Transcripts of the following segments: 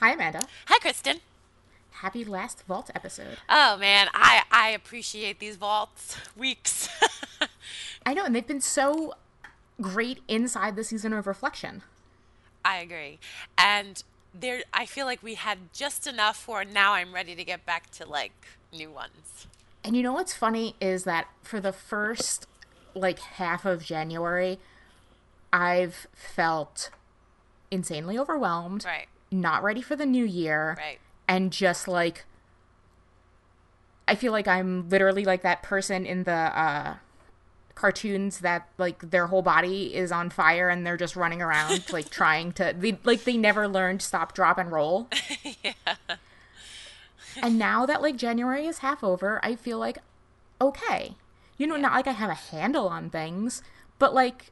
Hi, Amanda. Hi, Kristen. Happy last vault episode. Oh man, I I appreciate these vaults weeks. I know, and they've been so great inside the season of reflection. I agree, and there I feel like we had just enough for now. I'm ready to get back to like new ones. And you know what's funny is that for the first like half of January, I've felt insanely overwhelmed, Right. Not ready for the new year, Right. and just like I feel like I'm literally like that person in the uh cartoons that like their whole body is on fire and they're just running around like trying to they, like they never learned stop drop and roll. And now that like January is half over, I feel like okay. You know, not like I have a handle on things, but like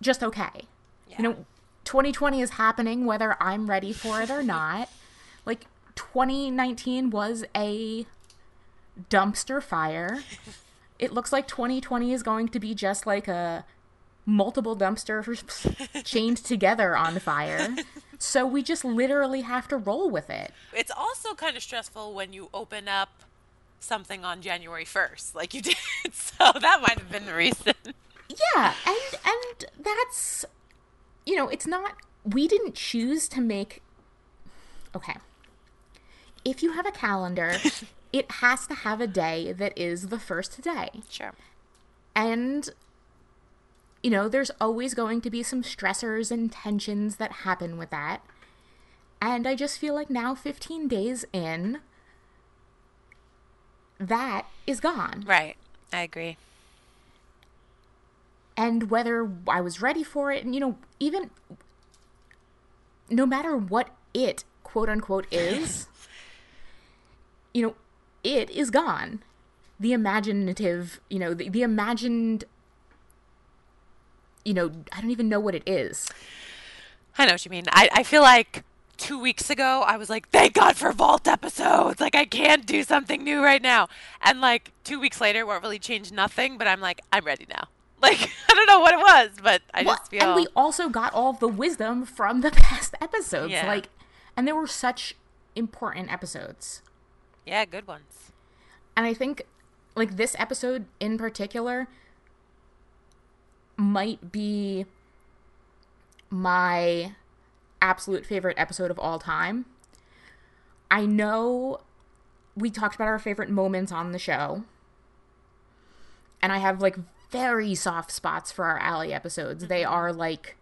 just okay. Yeah. You know, 2020 is happening whether I'm ready for it or not. like 2019 was a dumpster fire. It looks like 2020 is going to be just like a multiple dumpsters chained together on fire. So we just literally have to roll with it. It's also kind of stressful when you open up something on January 1st, like you did. So that might have been the reason. Yeah, and and that's you know, it's not we didn't choose to make Okay. If you have a calendar, it has to have a day that is the first day. Sure. And you know, there's always going to be some stressors and tensions that happen with that. And I just feel like now 15 days in that is gone. Right. I agree. And whether I was ready for it, and you know, even no matter what it quote unquote is, you know, it is gone. The imaginative, you know, the, the imagined, you know, I don't even know what it is. I know what you mean. I, I feel like two weeks ago I was like, thank God for Vault episodes. Like I can't do something new right now. And like two weeks later, what really changed nothing, but I'm like, I'm ready now. Like I don't know what it was, but I Well, just feel and we also got all of the wisdom from the past episodes. Yeah. Like, and there were such important episodes. yeah, good ones. And I think, like, this episode in particular might be my absolute favorite episode of all time. I know we talked about our favorite moments on the show. And I have, like, very soft spots for our Alley episodes. They mm-hmm. are, like,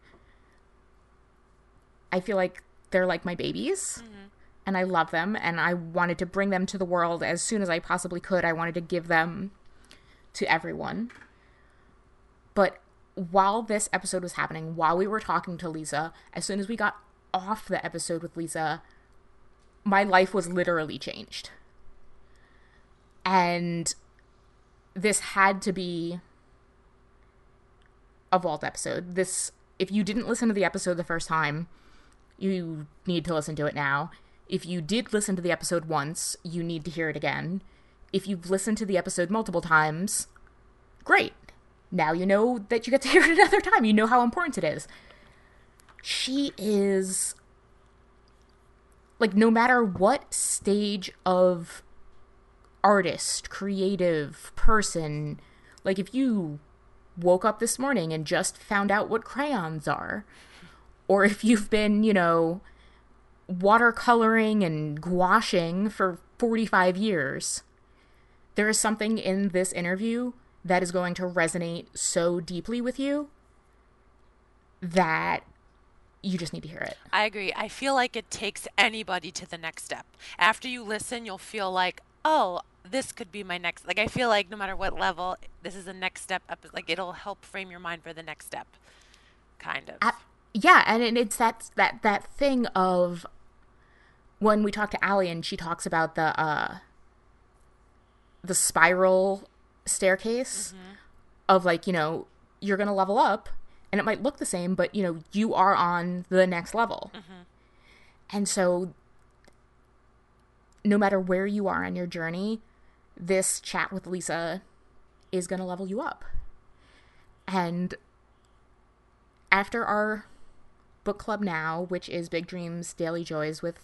I feel like they're like my babies mm-hmm. and I love them and I wanted to bring them to the world as soon as I possibly could. I wanted to give them to everyone. But while this episode was happening, while we were talking to Lisa, as soon as we got off the episode with Lisa, my life was literally changed. And this had to be a vault episode. This if you didn't listen to the episode the first time, you need to listen to it now. If you did listen to the episode once, you need to hear it again. If you've listened to the episode multiple times, great. Now you know that you get to hear it another time. You know how important it is. She is like no matter what stage of artist, creative person, like if you woke up this morning and just found out what crayons are, or if you've been, you know, watercoloring and gouaching for 45 years, there is something in this interview that is going to resonate so deeply with you that you just need to hear it. I agree. I feel like it takes anybody to the next step. After you listen, you'll feel like, oh, this could be my next. Like I feel like no matter what level, this is a next step. Up, like it'll help frame your mind for the next step. Kind of. A- yeah, and it- it's that that that thing of when we talk to Allie and she talks about the uh the spiral staircase of like, you know, you're going to level up and it might look the same, but you know, you are on the next level. And so no matter where you are on your journey, this chat with Lisa is going to level you up. And after our book club now, which is Big Dreams Daily Joys with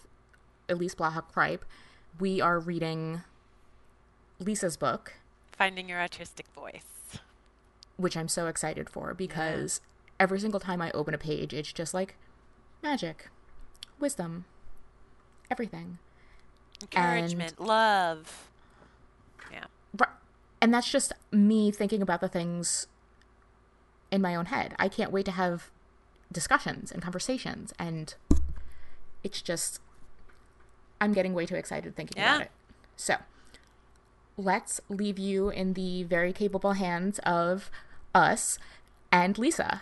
Elise Blaha Cripe, we are reading Lisa's book, Finding Your Artistic Voice, which I'm so excited for because yeah. every single time I open a page, it's just like magic, wisdom, everything. Encouragement, and, love. And that's just me thinking about the things in my own head. I can't wait to have discussions and conversations and it's just I'm getting way too excited thinking yeah. about it. So, let's leave you in the very capable hands of us and Lisa.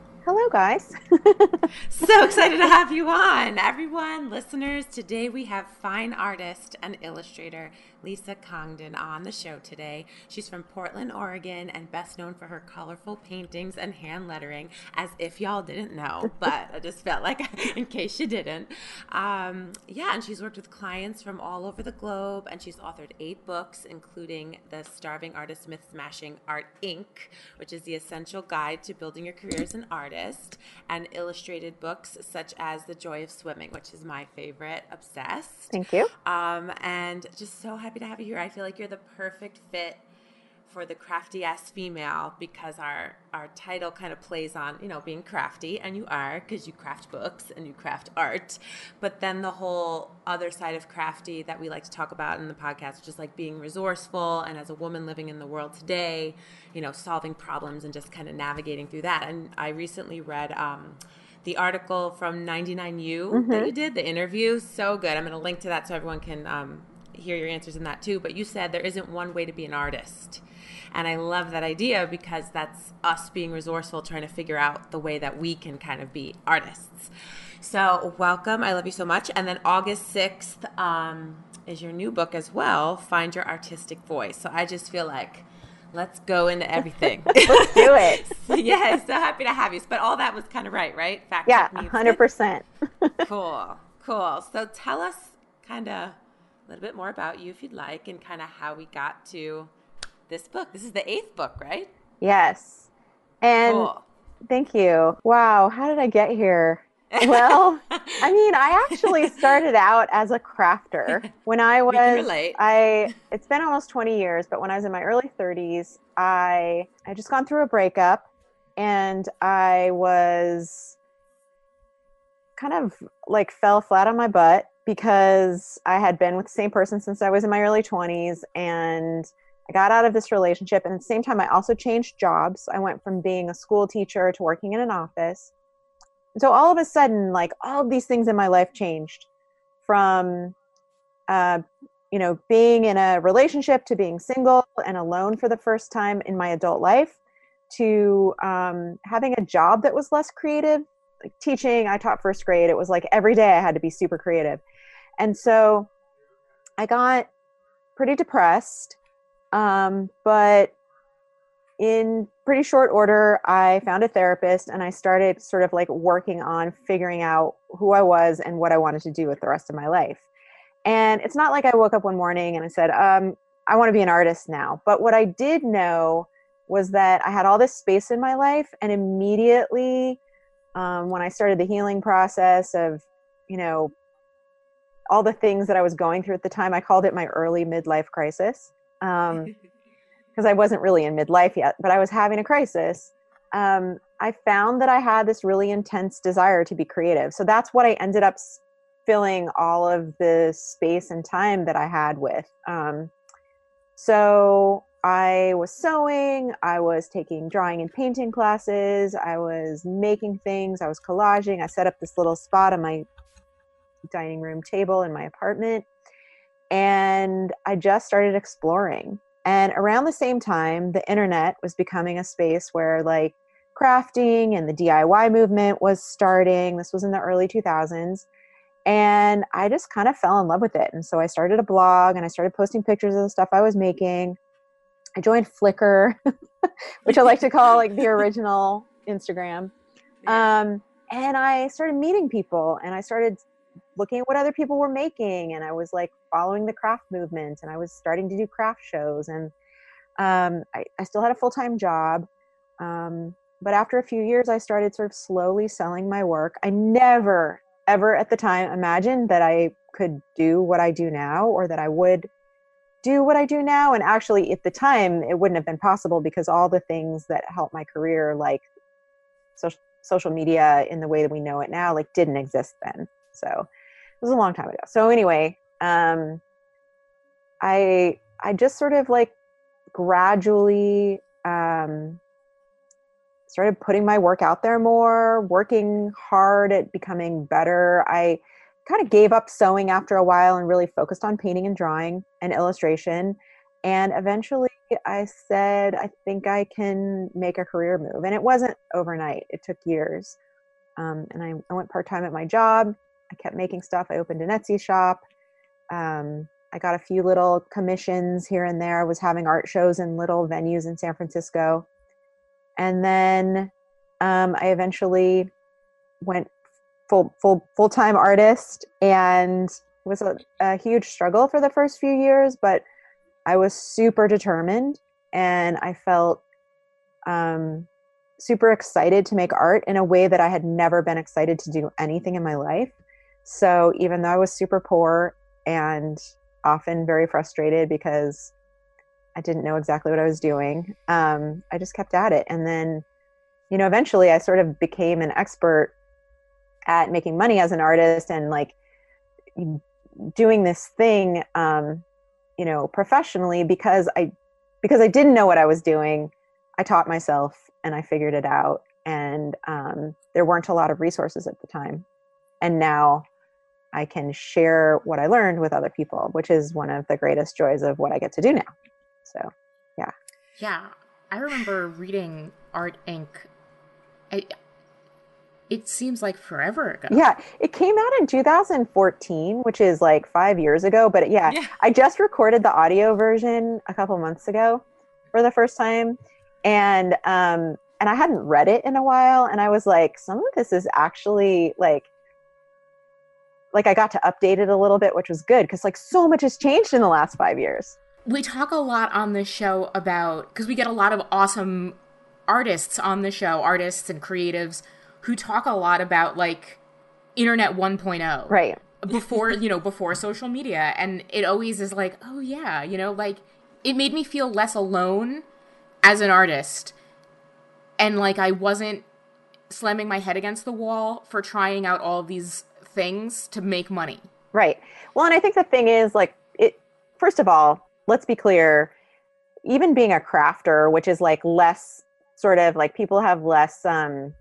Hello, guys. so excited to have you on. Everyone, listeners, today we have fine artist and illustrator Lisa Congdon on the show today. She's from Portland, Oregon, and best known for her colorful paintings and hand lettering, as if y'all didn't know, but I just felt like in case you didn't. Um, yeah, and she's worked with clients from all over the globe, and she's authored eight books, including The Starving Artist Myth Smashing Art Inc., which is the essential guide to building your career as an artist, and illustrated books such as The Joy of Swimming, which is my favorite, Obsessed. Thank you. Um, and just so happy happy to have you here. I feel like you're the perfect fit for the crafty ass female because our our title kind of plays on you know being crafty and you are because you craft books and you craft art but then the whole other side of crafty that we like to talk about in the podcast which is like being resourceful and as a woman living in the world today you know solving problems and just kind of navigating through that and i recently read um, the article from 99U mm-hmm. that you did, the interview, so good. I'm going to link to that so everyone can um, hear your answers in that too. But you said there isn't one way to be an artist. And I love that idea because that's us being resourceful, trying to figure out the way that we can kind of be artists. So, welcome. I love you so much. And then August 6th um, is your new book as well, Find Your Artistic Voice. So, I just feel like let's go into everything. let's do it. yeah, so happy to have you. But all that was kind of right, right? Fact yeah, 100%. cool, cool. So, tell us kind of little bit more about you if you'd like and kind of how we got to this book. This is the eighth book, right? Yes. And cool. thank you. Wow, how did I get here? well, I mean, I actually started out as a crafter when I was I it's been almost 20 years, but when I was in my early 30s, I I just gone through a breakup and I was kind of like fell flat on my butt because I had been with the same person since I was in my early 20s and I got out of this relationship. And at the same time, I also changed jobs. I went from being a school teacher to working in an office. And so all of a sudden, like all of these things in my life changed from, uh, you know, being in a relationship to being single and alone for the first time in my adult life to um, having a job that was less creative like teaching i taught first grade it was like every day i had to be super creative and so i got pretty depressed um, but in pretty short order i found a therapist and i started sort of like working on figuring out who i was and what i wanted to do with the rest of my life. And it's not like i woke up one morning and i said um, i want to be an artist now. But what i did know was that i had all this space in my life and immediately um, when I started the healing process of, you know, all the things that I was going through at the time. I called it my early midlife crisis because um, I wasn't really in midlife yet, but I was having a crisis. Um, I found that I had this really intense desire to be creative. So that's what I ended up filling all of the space and time that I had with. Um, so I was sewing, I was taking drawing and painting classes, I was making things, I was collaging. I set up this little spot on my dining room table in my apartment. And I just started exploring. And around the same time, the internet was becoming a space where like crafting and the DIY movement was starting. This was in the early 2000s. And I just kind of fell in love with it. And so I started a blog and I started posting pictures of the stuff I was making. I joined Flickr, which I like to call like the original Instagram. Um, and I started meeting people and I started looking at what other people were making and I was like following the craft movement and I was starting to do craft shows and um, I, I, still had a full-time job. Um, but after a few years, I started sort of slowly selling my work. I never, ever at the time imagined that I could do what I do now or that I would do what I do now. And actually, at the time, it wouldn't have been possible because all the things that helped my career, like social, social media in the way that we know it now, like didn't exist then. So was a long time ago. So anyway, um, I I just sort of like gradually um, started putting my work out there more, working hard at becoming better. I kind of gave up sewing after a while and really focused on painting and drawing and illustration. And eventually I said, I think I can make a career move. And it wasn't overnight, it took years. Um, and I, I went part time at my job. I kept making stuff. I opened an Etsy shop. Um, I got a few little commissions here and there. I was having art shows in little venues in San Francisco. And then um, I eventually went full full full time artist, and it was a, a huge struggle for the first few years. But I was super determined, and I felt um, super excited to make art in a way that I had never been excited to do anything in my life. So even though I was super poor and often very frustrated because I didn't know exactly what I was doing, um, I just kept at it. And then, you know, eventually I sort of became an expert at making money as an artist and like doing this thing, um, you know, professionally because I because I didn't know what I was doing. I taught myself and I figured it out. And um, there weren't a lot of resources at the time. And now I can share what I learned with other people, which is one of the greatest joys of what I get to do now. So, yeah. Yeah. I remember reading Art Inc. I, it seems like forever ago. Yeah, it came out in 2014, which is like five years ago. But yeah, yeah. I just recorded the audio version a couple months ago for the first time, and um, and I hadn't read it in a while, and I was like, some of this is actually like like I got to update it a little bit, which was good because like so much has changed in the last five years. We talk a lot on this show about because we get a lot of awesome artists on the show, artists and creatives who talk a lot about like internet 1.0. Right. Before, you know, before social media. And it always is like, oh yeah, you know, like it made me feel less alone as an artist. And like I wasn't slamming my head against the wall for trying out all these things to make money. Right. Well, and I think the thing is like it first of all, let's be clear, even being a crafter, which is like less sort of like people have less um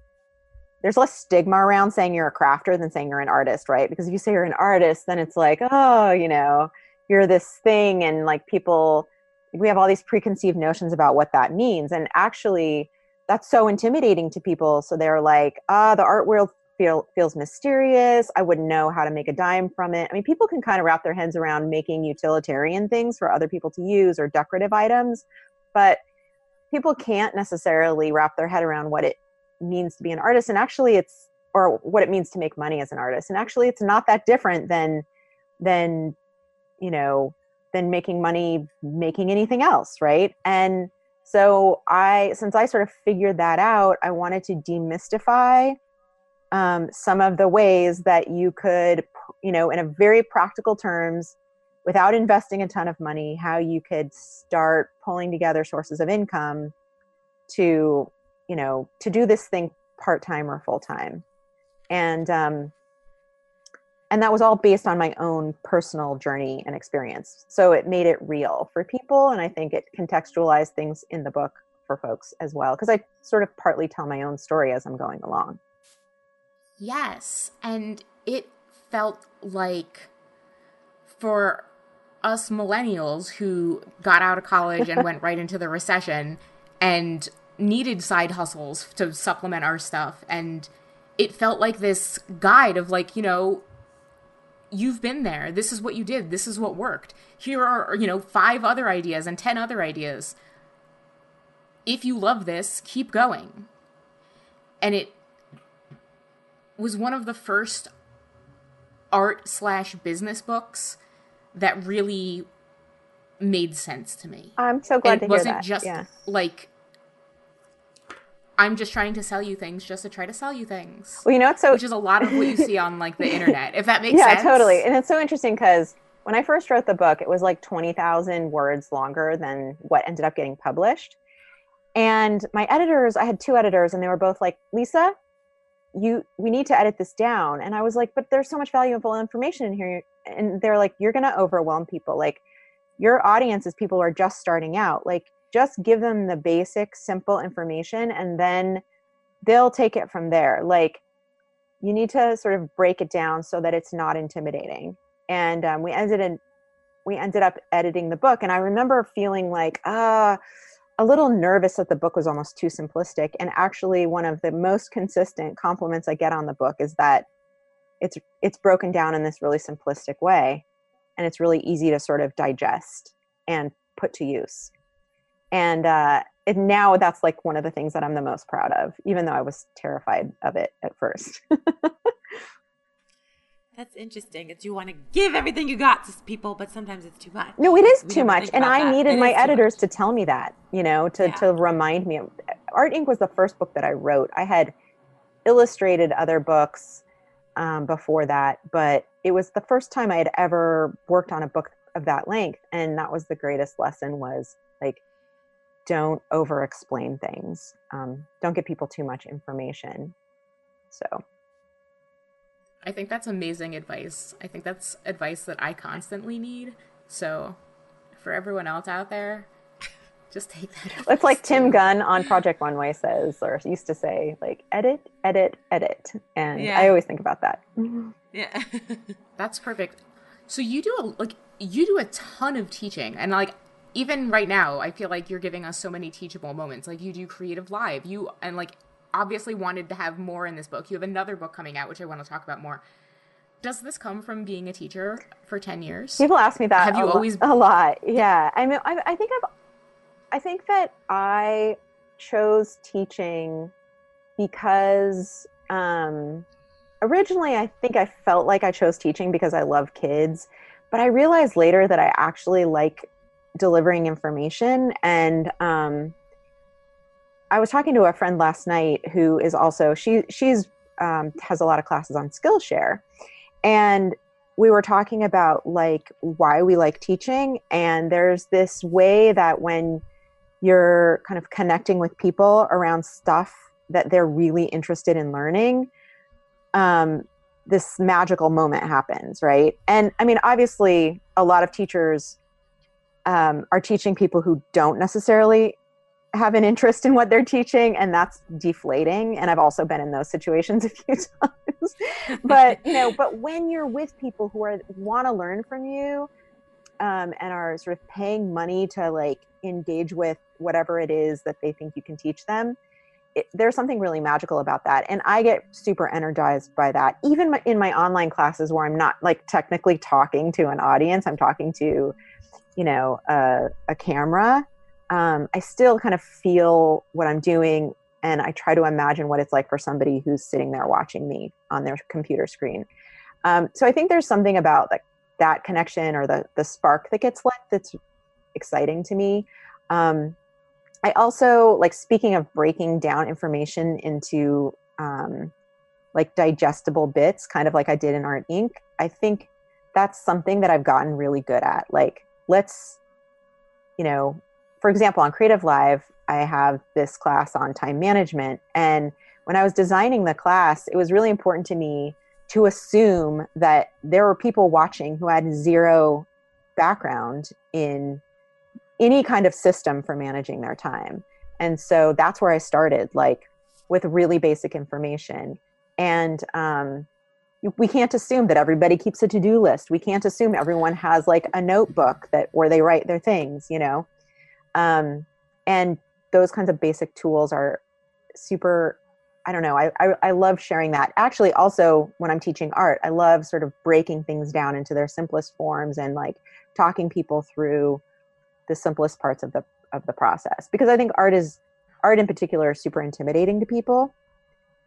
there's less stigma around saying you're a crafter than saying you're an artist, right? Because if you say you're an artist, then it's like, oh, you know, you're this thing and like people we have all these preconceived notions about what that means and actually that's so intimidating to people so they're like ah the art world feel feels mysterious. I wouldn't know how to make a dime from it. I mean, people can kind of wrap their heads around making utilitarian things for other people to use or decorative items, but people can't necessarily wrap their head around what it means to be an artist and actually it's or what it means to make money as an artist. And actually it's not that different than than you know, than making money making anything else, right? And so I since I sort of figured that out, I wanted to demystify um, some of the ways that you could, you know, in a very practical terms, without investing a ton of money, how you could start pulling together sources of income to, you know, to do this thing part time or full time, and um, and that was all based on my own personal journey and experience. So it made it real for people, and I think it contextualized things in the book for folks as well because I sort of partly tell my own story as I'm going along. Yes. And it felt like for us millennials who got out of college and went right into the recession and needed side hustles to supplement our stuff and it felt like this guide of like you know you've been there. This is what you did. This is what worked. Here are you know five other ideas and ten other ideas. If you love this keep going. And it was one of the first art slash business books that really made sense to me. I'm so glad and to hear that. It wasn't just yeah. like I'm just trying to sell you things just to try to sell you things. Well, you know, so which is a lot of what you see on like the internet. If that makes yeah, sense. Yeah, totally. And it's so interesting because when I first wrote the book, it was like twenty thousand words longer than what ended up getting published. And my editors, I had two editors, and they were both like, "Lisa, you we need to edit this down." And I was like, "But there's so much valuable information in here." And they're like, "You're going to overwhelm people. Like, your audience is people who are just starting out. Like, just give them the basic simple information and then they'll take it from there like you need to sort of break it down so that it's not intimidating and um, we ended in we ended up editing the book and i remember feeling like ah uh, a little nervous that the book was almost too simplistic and actually one of the most consistent compliments i get on the book is that it's it's broken down in this really simplistic way and it's really easy to sort of digest and put to use and uh, it, now that's like one of the things that I'm the most proud of, even though I was terrified of it at first. That's interesting. It's you want to give everything you got to people, but sometimes it's too much. No, it is we too much, and I that. needed it my editors to tell me that. You know, to yeah. to remind me. Art Inc. was the first book that I wrote. I had illustrated other books um, before that, but it was the first time I had ever worked on a book of that length, and that was the greatest lesson. Was like don't over explain things um, don't give people too much information so i think that's amazing advice. I think that's advice that i constantly need. So for everyone else out there just take that advice. it's like tim gunn on project runway says or used to say like edit edit edit. And yeah. i always think about that. Yeah. That's perfect. So you do a like you do a ton of teaching and like even right now, I feel like you're giving us so many teachable moments. Like you do creative live, you and like obviously wanted to have more in this book. You have another book coming out, which I want to talk about more. Does this come from being a teacher for ten years? People ask me that. Have you a always lo- a lot? Yeah, I mean, I, I think I've, I think that I chose teaching because um, originally I think I felt like I chose teaching because I love kids, but I realized later that I actually like delivering information and um, i was talking to a friend last night who is also she she's um, has a lot of classes on skillshare. And we were talking about like why we like teaching. And there's this way that when you're kind of connecting with people around stuff that they're really interested in learning um, this magical moment happens right? And i mean obviously a lot of teachers um, are teaching people who don't necessarily have an interest in what they're teaching and that's deflating and i've also been in those situations a few times. But you know but when you're with people who are want to learn from you um, and are sort of paying money to like engage with whatever it is that they think you can teach them it, there's something really magical about that. And i get super energized by that. Even my, in my online classes where i'm not like technically talking to an audience i'm talking to you know a, a camera um, i still kind of feel what i'm doing and i try to imagine what it's like for somebody who's sitting there watching me on their computer screen. Um, so i think there's something about like that connection or the the spark that gets lit that's exciting to me. Um, i also like speaking of breaking down information into um, like digestible bits kind of like i did in art inc i think that's something that i've gotten really good at. Like let's you know for example on creative live i have this class on time management. And when i was designing the class it was really important to me to assume that there were people watching who had zero background in any kind of system for managing their time. And so that's where i started like with really basic information. And um, we can't assume that everybody keeps a to-do list. We can't assume everyone has like a notebook that where they write their things you know um, and those kinds of basic tools are super I don't know. I, I, I love sharing that. Actually, also when I'm teaching art, I love sort of breaking things down into their simplest forms and like talking people through the simplest parts of the of the process because I think art is art in particular is super intimidating to people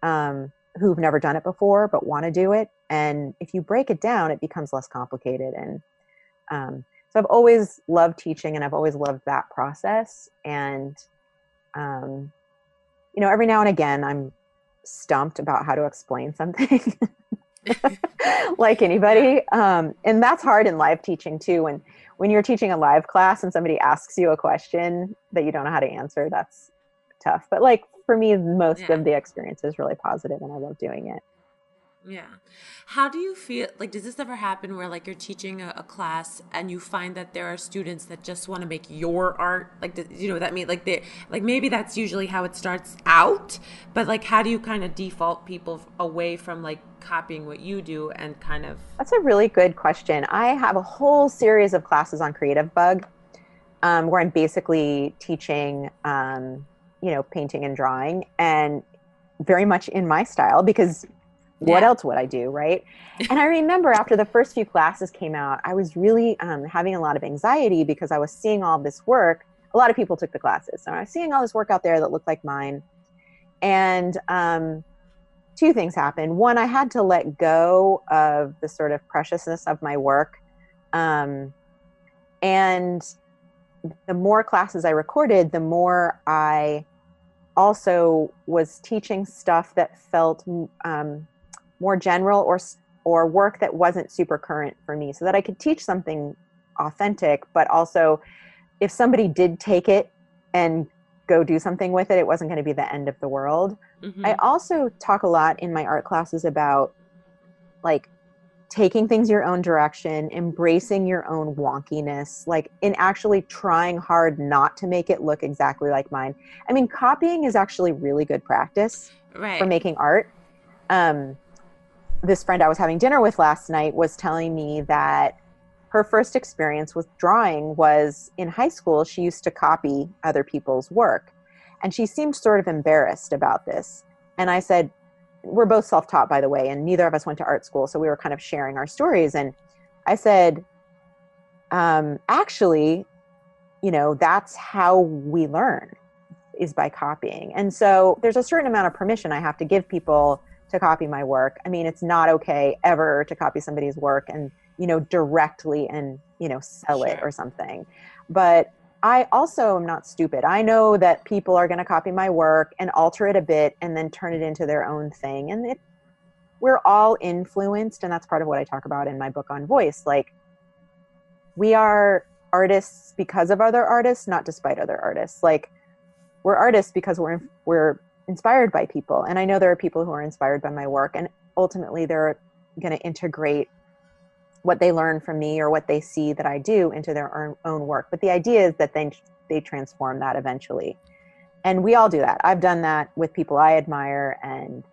um, who've never done it before but want to do it. And if you break it down, it becomes less complicated. And um, so I've always loved teaching, and I've always loved that process. And um, you know, every now and again, I'm stumped about how to explain something. like anybody um, and that's hard in live teaching too when when you're teaching a live class and somebody asks you a question that you don't know how to answer, that's tough. But like for me, most yeah. of the experience is really positive and I love doing it. Yeah. How do you feel like does this ever happen where like you're teaching a, a class and you find that there are students that just want to make your art like you know that mean like they like maybe that's usually how it starts out, but like how do you kind of default people away from like copying what you do and kind of That's a really good question. I have a whole series of classes on Creative Bug um, where I'm basically teaching um, you know, painting and drawing and very much in my style because what yeah. else would I do, right? and I remember after the first few classes came out, I was really um, having a lot of anxiety because I was seeing all this work. A lot of people took the classes, so I was seeing all this work out there that looked like mine, and um, two things happened. One, I had to let go of the sort of preciousness of my work, um, and the more classes I recorded, the more I also was teaching stuff that felt um, more general or or work that wasn't super current for me so that I could teach something authentic but also if somebody did take it and go do something with it it wasn't going to be the end of the world mm-hmm. i also talk a lot in my art classes about like taking things your own direction embracing your own wonkiness like in actually trying hard not to make it look exactly like mine i mean copying is actually really good practice right. for making art um, this friend I was having dinner with last night was telling me that her first experience with drawing was in high school. She used to copy other people's work. And she seemed sort of embarrassed about this. And I said, We're both self taught, by the way, and neither of us went to art school. So we were kind of sharing our stories. And I said, um, Actually, you know, that's how we learn is by copying. And so there's a certain amount of permission I have to give people to copy my work. I mean, it's not okay ever to copy somebody's work and, you know, directly and, you know, sell sure. it or something. But I also am not stupid. I know that people are going to copy my work and alter it a bit and then turn it into their own thing. And it, we're all influenced. And that's part of what I talk about in my book on voice. Like, we are artists because of other artists, not despite other artists. Like, we're artists because we're we're inspired by people. And I know there are people who are inspired by my work, and ultimately they're going to integrate what they learn from me or what they see that I do into their own work. But the idea is that they they transform that eventually. And we all do that. I've done that with people I admire and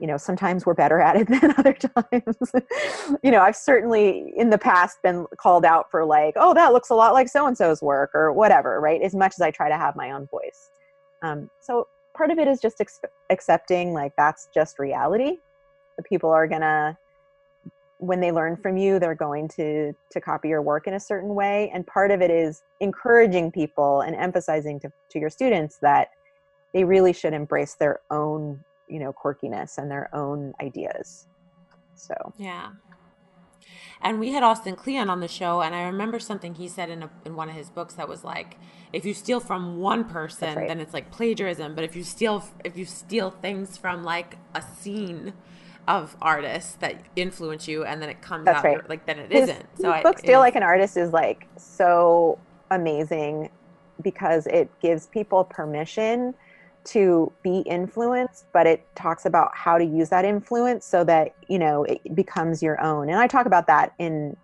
you know, sometimes we're better at it than other times. you know, I've certainly in the past been called out for like, oh, that looks a lot like so and so's work or whatever, right? As much as I try to have my own voice. Um, so part of it is just ex- accepting like that's just reality. The people are gonna when they learn from you they're going to to copy your work in a certain way. And part of it is encouraging people and emphasizing to, to your students that they really should embrace their own you know quirkiness and their own ideas. So. Yeah and we had Austin Kleon on the show, and I remember something he said in, a, in one of his books that was like, if you steal from one person, right. then it's like plagiarism. But if you steal if you steal things from like a scene of artists that influence you, and then it comes That's out right. like then it his, not So his I, book "Steal Like an Artist" is like so amazing because it gives people permission to be influenced but it talks about how to use that influence so that you know it becomes your own. And i talk about that in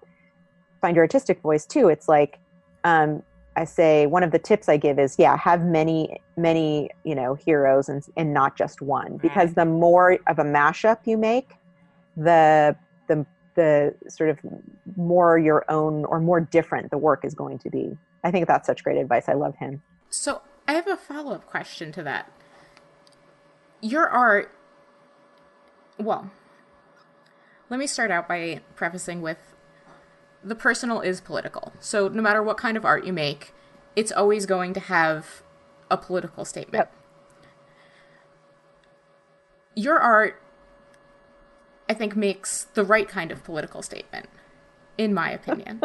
find your artistic voice too. It's like um, i say one of the tips i give is yeah have many many you know heroes and, and not just one. Because the more of a mashup you make the the the sort of more your own or more different the work is going to be. I think that's such great advice. I love him. So I have a follow up question to that. Your art, well, let me start out by prefacing with the personal is political. So no matter what kind of art you make, it's always going to have a political statement. Yep. Your art, I think, makes the right kind of political statement, in my opinion.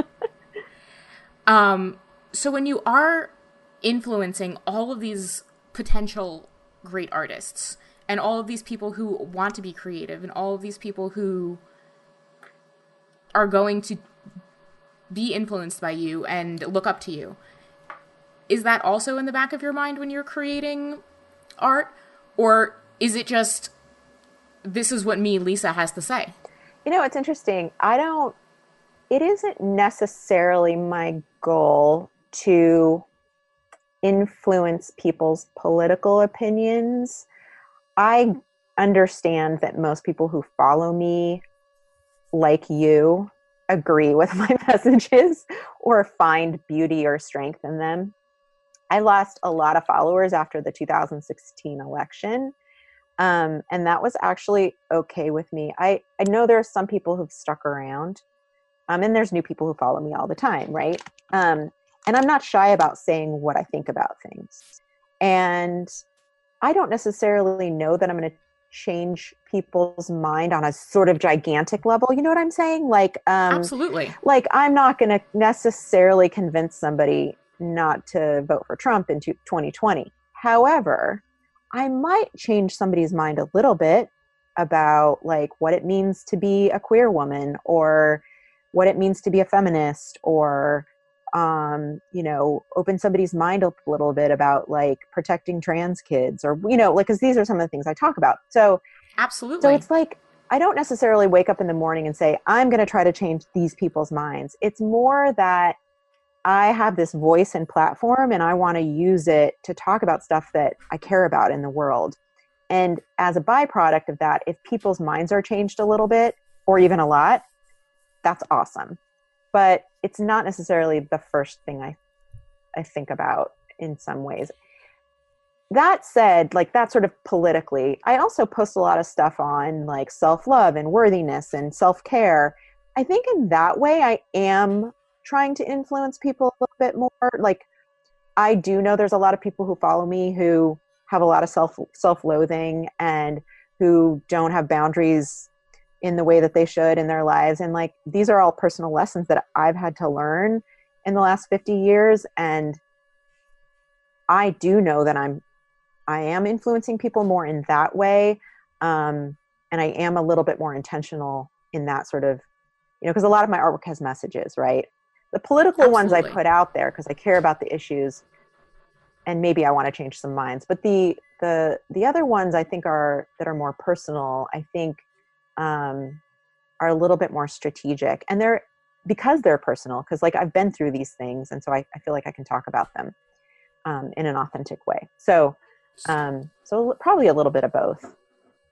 um, so when you are influencing all of these potential great artists and all of these people who want to be creative and all of these people who are going to be influenced by you and look up to you. Is that also in the back of your mind when you're creating art? Or is it just, this is what me, Lisa, has to say? You know, it's interesting. I don't, it isn't necessarily my goal to influence people's political opinions. I understand that most people who follow me, like you, agree with my messages or find beauty or strength in them. I lost a lot of followers after the 2016 election. Um, and that was actually okay with me. I, I know there are some people who've stuck around, um, and there's new people who follow me all the time, right? Um, and I'm not shy about saying what I think about things. And I don't necessarily know that I'm going to change people's mind on a sort of gigantic level. You know what I'm saying? Like, um, absolutely. Like, I'm not going to necessarily convince somebody not to vote for Trump in 2020. However, I might change somebody's mind a little bit about like what it means to be a queer woman or what it means to be a feminist or um, you know, open somebody's mind up a little bit about like protecting trans kids or, you know, like, cause these are some of the things I talk about. So, absolutely. So it's like, I don't necessarily wake up in the morning and say, I'm going to try to change these people's minds. It's more that I have this voice and platform and I want to use it to talk about stuff that I care about in the world. And as a byproduct of that, if people's minds are changed a little bit or even a lot, that's awesome but it's not necessarily the first thing I I think about in some ways. That said, like that sort of politically, I also post a lot of stuff on like self-love and worthiness and self-care. I think in that way I am trying to influence people a little bit more. Like I do know there's a lot of people who follow me who have a lot of self self-loathing and who don't have boundaries in the way that they should in their lives. And like these are all personal lessons that i've had to learn in the last 50 years. And i do know that i'm i am influencing people more in that way. Um, and i am a little bit more intentional in that sort of you know because a lot of my artwork has messages right? The political Absolutely. ones i put out there because i care about the issues and maybe i want to change some minds. But the the the other ones i think are that are more personal i think um, are a little bit more strategic and they're because they're personal because like i've been through these things and so i, I feel like i can talk about them um, in an authentic way. So um, so probably a little bit of both.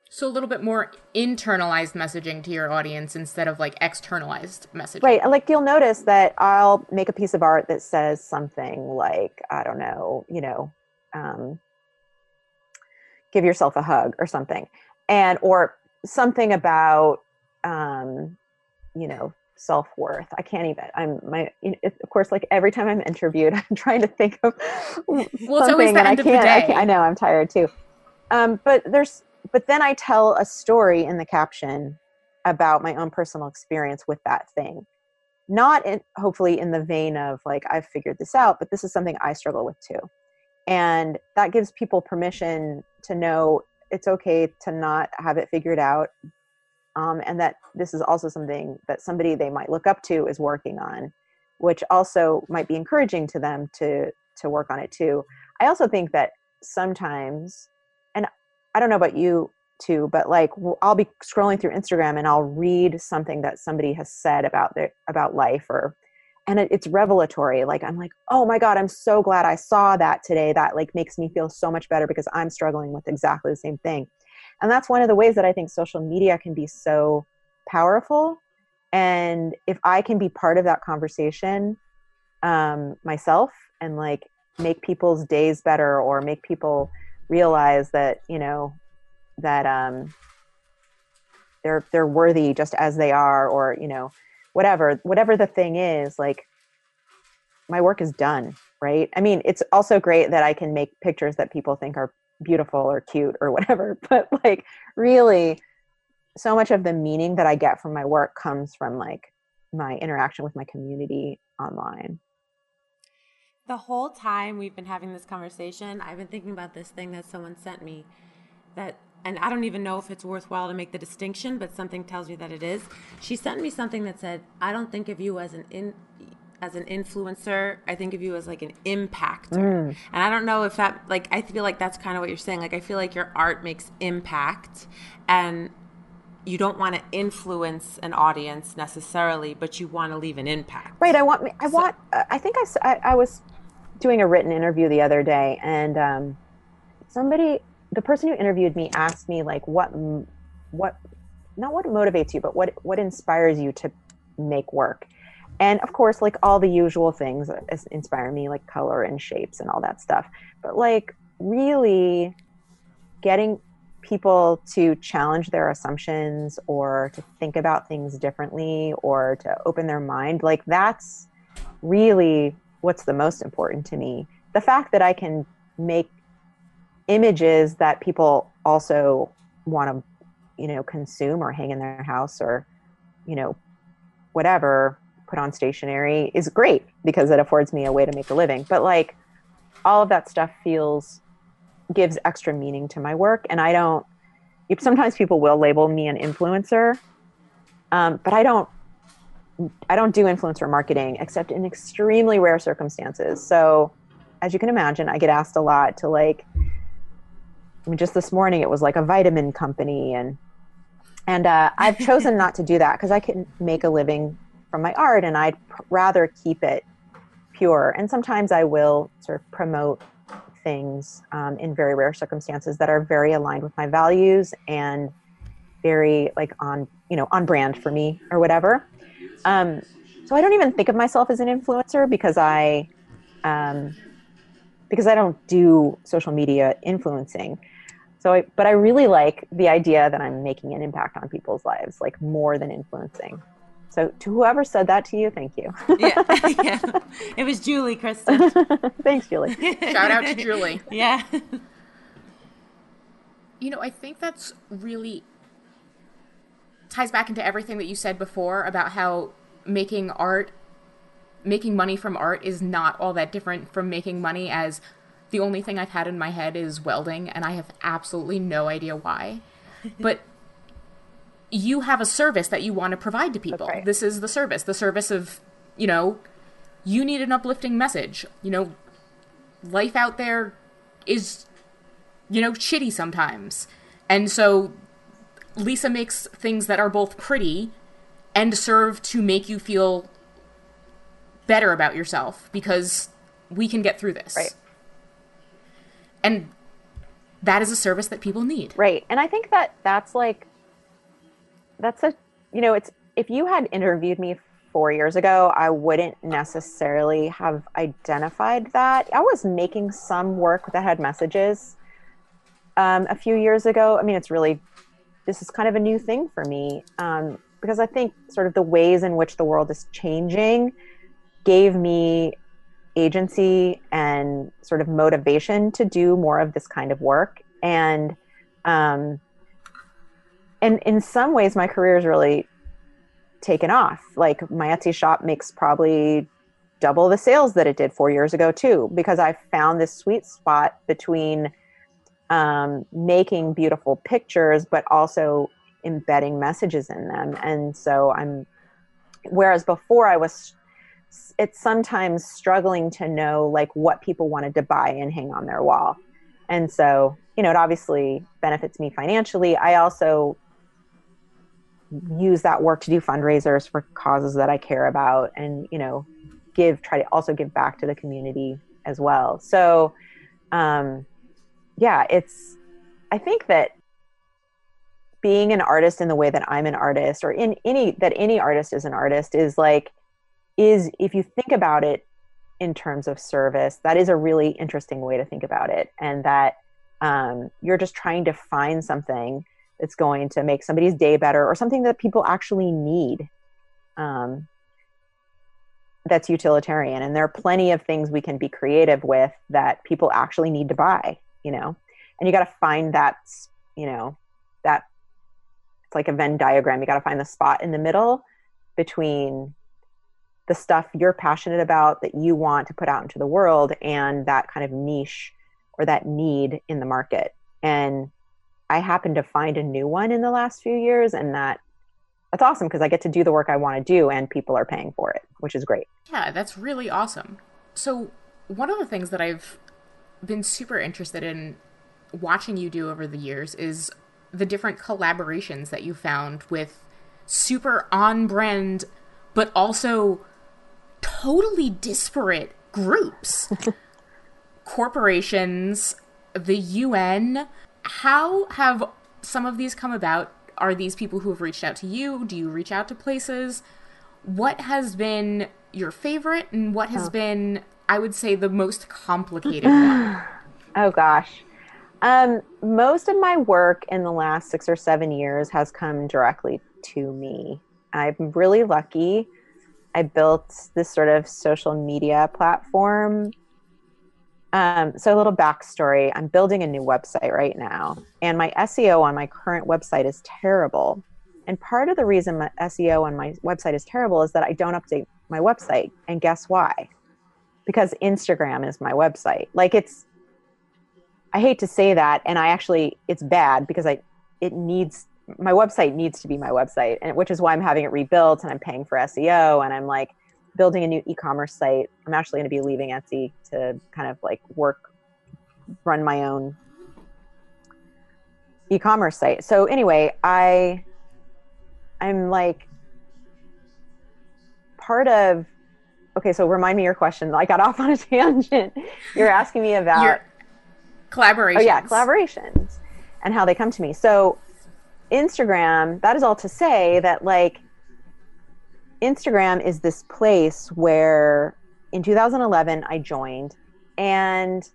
So a little bit more internalized messaging to your audience instead of like externalized messaging. Right like you'll notice that i'll make a piece of art that says something like i don't know you know um, give yourself a hug or something and or something about um, you know self-worth. I can't even i'm my of course like every time i'm interviewed i'm trying to think of well, something and I can't, I can't i know i'm tired too. Um, but there's but then i tell a story in the caption about my own personal experience with that thing. Not in, hopefully in the vein of like i've figured this out but this is something i struggle with too. And that gives people permission to know it's okay to not have it figured out um, and that this is also something that somebody they might look up to is working on which also might be encouraging to them to to work on it too. I also think that sometimes and i don't know about you too but like i'll be scrolling through instagram and i'll read something that somebody has said about their about life or and it, it's revelatory like i'm like oh my god i'm so glad i saw that today that like makes me feel so much better because i'm struggling with exactly the same thing. And that's one of the ways that i think social media can be so powerful. And if i can be part of that conversation um, myself and like make people's days better or make people realize that you know that um they're they're worthy just as they are or you know whatever whatever the thing is like my work is done right? I mean it's also great that i can make pictures that people think are beautiful or cute or whatever but like really so much of the meaning that i get from my work comes from like my interaction with my community online. The whole time we've been having this conversation i've been thinking about this thing that someone sent me that and I don't even know if it's worthwhile to make the distinction, but something tells me that it is. She sent me something that said, "I don't think of you as an in as an influencer. I think of you as like an impactor." Mm. And I don't know if that like I feel like that's kind of what you're saying. Like I feel like your art makes impact and you don't want to influence an audience necessarily, but you want to leave an impact. Right. I want. Me I want. Uh, I think I, I, I was doing a written interview the other day, and um, somebody the person who interviewed me asked me like what what not what motivates you but what what inspires you to make work. And of course like all the usual things inspire me like color and shapes and all that stuff. But like really getting people to challenge their assumptions or to think about things differently or to open their mind like that's really what's the most important to me. The fact that i can make images that people also want to you know consume or hang in their house or you know whatever put on stationery is great because it affords me a way to make a living. But like all of that stuff feels gives extra meaning to my work. And i don't sometimes people will label me an influencer um, but i don't i don't do influencer marketing except in extremely rare circumstances. So as you can imagine i get asked a lot to like I mean, just this morning it was like a vitamin company, and and uh, I've chosen not to do that because I can make a living from my art, and I'd rather keep it pure. And sometimes I will sort of promote things um, in very rare circumstances that are very aligned with my values and very like on you know on brand for me or whatever. Um, so I don't even think of myself as an influencer because I um, because I don't do social media influencing. So, I, but I really like the idea that I'm making an impact on people's lives, like more than influencing. So, to whoever said that to you, thank you. yeah, yeah. It was Julie, Kristen. Thanks, Julie. Shout out to Julie. Yeah. You know, I think that's really ties back into everything that you said before about how making art making money from art is not all that different from making money as the only thing I've had in my head is welding, and I have absolutely no idea why. but you have a service that you want to provide to people. Right. This is the service, the service of, you know, you need an uplifting message. You know, life out there is, you know, shitty sometimes. And so Lisa makes things that are both pretty and serve to make you feel better about yourself because we can get through this. Right and that is a service that people need. Right. And i think that that's like that's a you know it's if you had interviewed me four years ago i wouldn't necessarily have identified that. I was making some work that had messages um, a few years ago. I mean it's really this is kind of a new thing for me um, because i think sort of the ways in which the world is changing gave me agency and sort of motivation to do more of this kind of work. And um, and in some ways my career has really taken off. Like my etsy shop makes probably double the sales that it did four years ago too because i found this sweet spot between um, making beautiful pictures but also embedding messages in them. And so i'm whereas before i was it's sometimes struggling to know like what people wanted to buy and hang on their wall. And so you know it obviously benefits me financially. I also use that work to do fundraisers for causes that i care about and you know give try to also give back to the community as well. So um yeah it's i think that being an artist in the way that i'm an artist or in any that any artist is an artist is like is if you think about it in terms of service. That is a really interesting way to think about it. And that um, you're just trying to find something that's going to make somebody's day better or something that people actually need um, that's utilitarian. And there are plenty of things we can be creative with that people actually need to buy, you know? And you got to find that, you know, that it's like a Venn diagram. You got to find the spot in the middle between the stuff you're passionate about that you want to put out into the world and that kind of niche or that need in the market. And I happened to find a new one in the last few years and that that's awesome because I get to do the work I want to do and people are paying for it, which is great. Yeah, that's really awesome. So, one of the things that I've been super interested in watching you do over the years is the different collaborations that you found with super on brand but also totally disparate groups. Corporations, the UN, how have some of these come about? Are these people who have reached out to you? Do you reach out to places? What has been your favorite and what has oh. been, I would say, the most complicated one? Oh gosh. Um, most of my work in the last six or seven years has come directly to me. I'm really lucky. I built this sort of social media platform um, so a little backstory: I'm building a new website right now, and my SEO on my current website is terrible. And part of the reason my SEO on my website is terrible is that I don't update my website. And guess why? Because Instagram is my website. Like it's, I hate to say that, and I actually it's bad because I it needs my website needs to be my website, and which is why I'm having it rebuilt and I'm paying for SEO, and I'm like building a new e-commerce site. I'm actually going to be leaving Etsy to kind of like work, run my own e-commerce site. So anyway, I, I'm like part of. Okay, so remind me your question. I got off on a tangent. You're asking me about your collaborations. Oh yeah, collaborations and how they come to me. So Instagram. That is all to say that like Instagram is this place where in 2011 I joined and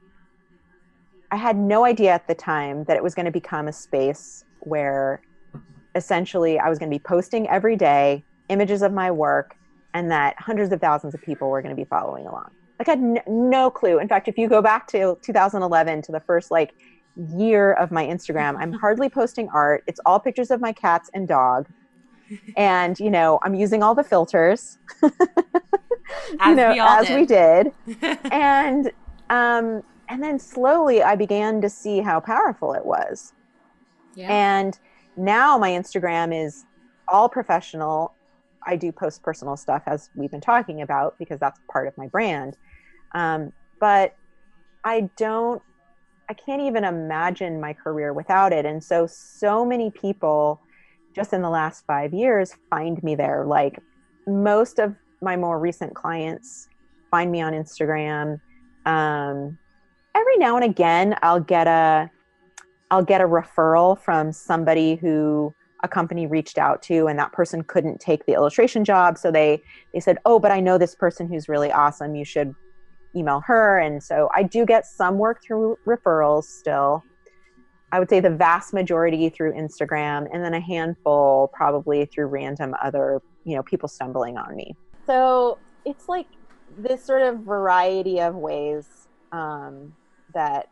I had no idea at the time that it was going to become a space where essentially I was going to be posting every day images of my work and that hundreds of thousands of people were going to be following along. Like I had no clue. In fact, if you go back to 2011 to the first like year of my Instagram, I'm hardly posting art. It's all pictures of my cats and dog and you know i'm using all the filters you know we as did. we did and um and then slowly i began to see how powerful it was yeah. and now my instagram is all professional i do post personal stuff as we've been talking about because that's part of my brand um, but i don't i can't even imagine my career without it and so so many people just in the last five years find me there. Like most of my more recent clients find me on Instagram. Um, every now and again, I'll get a I'll get a referral from somebody who a company reached out to and that person couldn't take the illustration job so they they said oh but i know this person who's really awesome you should email her and so i do get some work through referrals still I would say the vast majority through Instagram, and then a handful probably through random other, you know, people stumbling on me. So it's like this sort of variety of ways um, that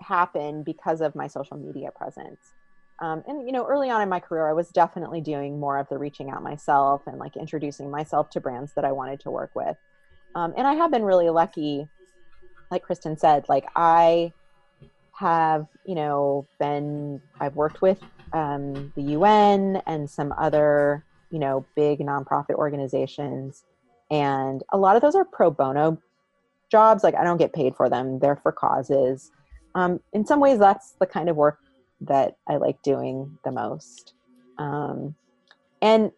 happen because of my social media presence. Um, and you know, early on in my career, I was definitely doing more of the reaching out myself and like introducing myself to brands that I wanted to work with. Um, and I have been really lucky, like Kristen said, like I have you know been I've worked with um, the UN and some other you know big nonprofit organizations, and a lot of those are pro bono jobs. Like I don't get paid for them; they're for causes. Um, in some ways, that's the kind of work that I like doing the most. Um, and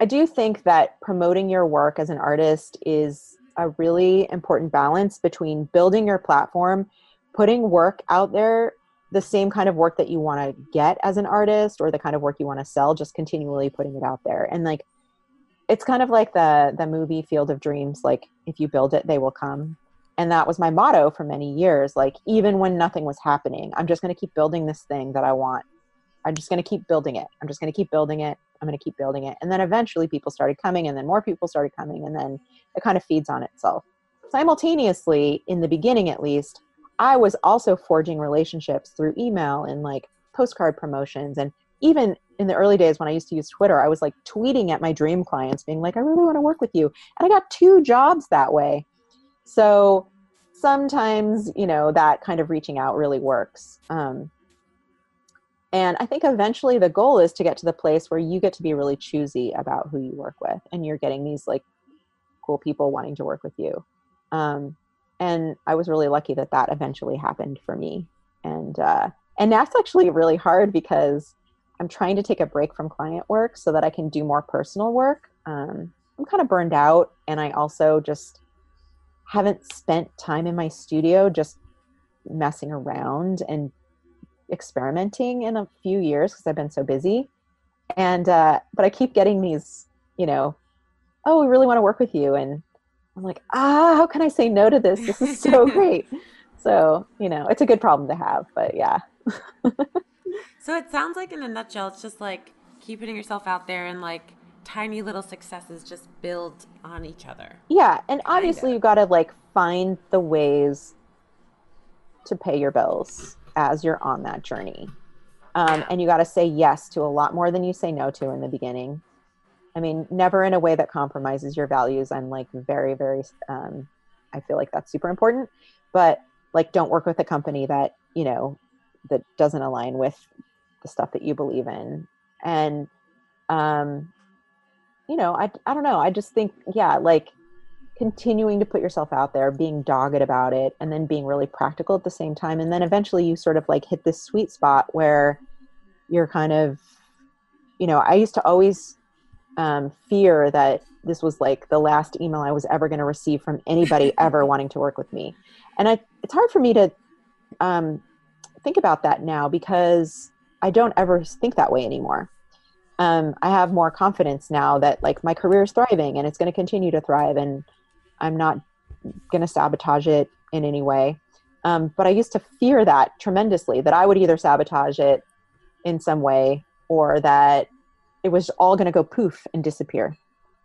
I do think that promoting your work as an artist is a really important balance between building your platform putting work out there the same kind of work that you want to get as an artist or the kind of work you want to sell just continually putting it out there and like it's kind of like the the movie Field of Dreams. Like if you build it, they will come. And that was my motto for many years. Like even when nothing was happening, I'm just to keep building this thing that I want. I'm just to keep building it. I'm just to keep building it. I'm going to keep building it. And then eventually people started coming, and then more people started coming, and then it kind of feeds on itself. Simultaneously, in the beginning at least, I was also forging relationships through email and like postcard promotions and even in the early days when I used to use Twitter, I was like tweeting at my dream clients, being like, I really want to work with you. And I got two jobs that way. So sometimes, you know, that kind of reaching out really works. Um, and I think eventually the goal is to get to the place where you get to be really choosy about who you work with and you're getting these like cool people wanting to work with you. Um, and I was really lucky that that eventually happened for me. And, uh, and that's actually really hard because I'm trying to take a break from client work so that I can do more personal work. Um, I'm kind of burned out, and I also just haven't spent time in my studio just messing around and experimenting in a few years because I've been so busy. And uh, but I keep getting these, you know, oh, we really want to work with you, and I'm like, ah, how can I say no to this? This is so great. so you know, it's a good problem to have, but yeah. So it sounds like, in a nutshell, it's just like keep putting yourself out there and like tiny little successes just build on each other. Yeah, and obviously you got to like find the ways to pay your bills as you're on that journey. Um, and you got to say yes to a lot more than you say no to in the beginning. I mean, never in a way that compromises your values. I'm like very, very, um, I feel like that's super important. But like, don't work with a company that, you know, that doesn't align with the stuff that you believe in and um you know i i don't know i just think yeah like continuing to put yourself out there being dogged about it and then being really practical at the same time and then eventually you sort of like hit this sweet spot where you're kind of you know i used to always um, fear that this was like the last email i was ever going to receive from anybody ever wanting to work with me and I, it's hard for me to um, think about that now because I don't ever think that way anymore. Um, I have more confidence now that like my career is thriving and it's going to continue to thrive, and I'm not going to sabotage it in any way. Um, but I used to fear that tremendously that I would either sabotage it in some way or that it was all going to go poof and disappear.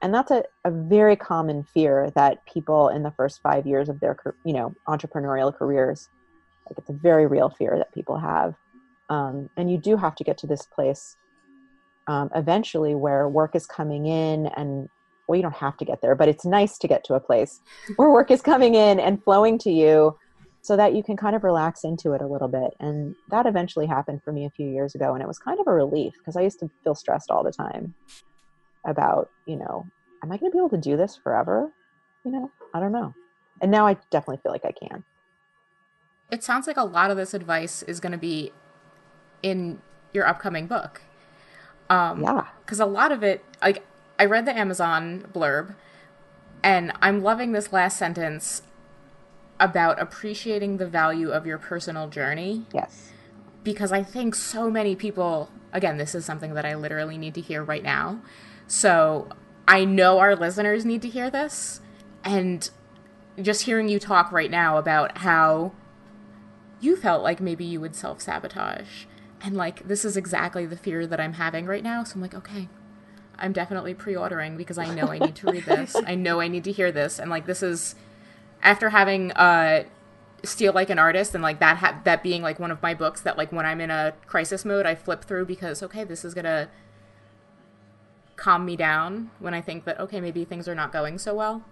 And that's a, a very common fear that people in the first five years of their, you know, entrepreneurial careers, like it's a very real fear that people have. Um, and you do have to get to this place um, eventually where work is coming in and well you don't have to get there but it's nice to get to a place where work is coming in and flowing to you so that you can kind of relax into it a little bit and that eventually happened for me a few years ago and it was kind of a relief because i used to feel stressed all the time about you know am i going to be able to do this forever you know i don't know and now i definitely feel like i can it sounds like a lot of this advice is going to be in your upcoming book. Um, yeah. Because a lot of it, like, I read the Amazon blurb, and I'm loving this last sentence about appreciating the value of your personal journey. Yes. Because I think so many people, again, this is something that I literally need to hear right now. So I know our listeners need to hear this. And just hearing you talk right now about how you felt like maybe you would self sabotage and like this is exactly the fear that I'm having right now. So I'm like, okay, I'm definitely pre-ordering because I know I need to read this. I know I need to hear this, and like this is after having uh steal like an artist and like that ha- that being like one of my books that like when I'm in a crisis mode I flip through because okay this is gonna calm me down when I think that okay maybe things are not going so well.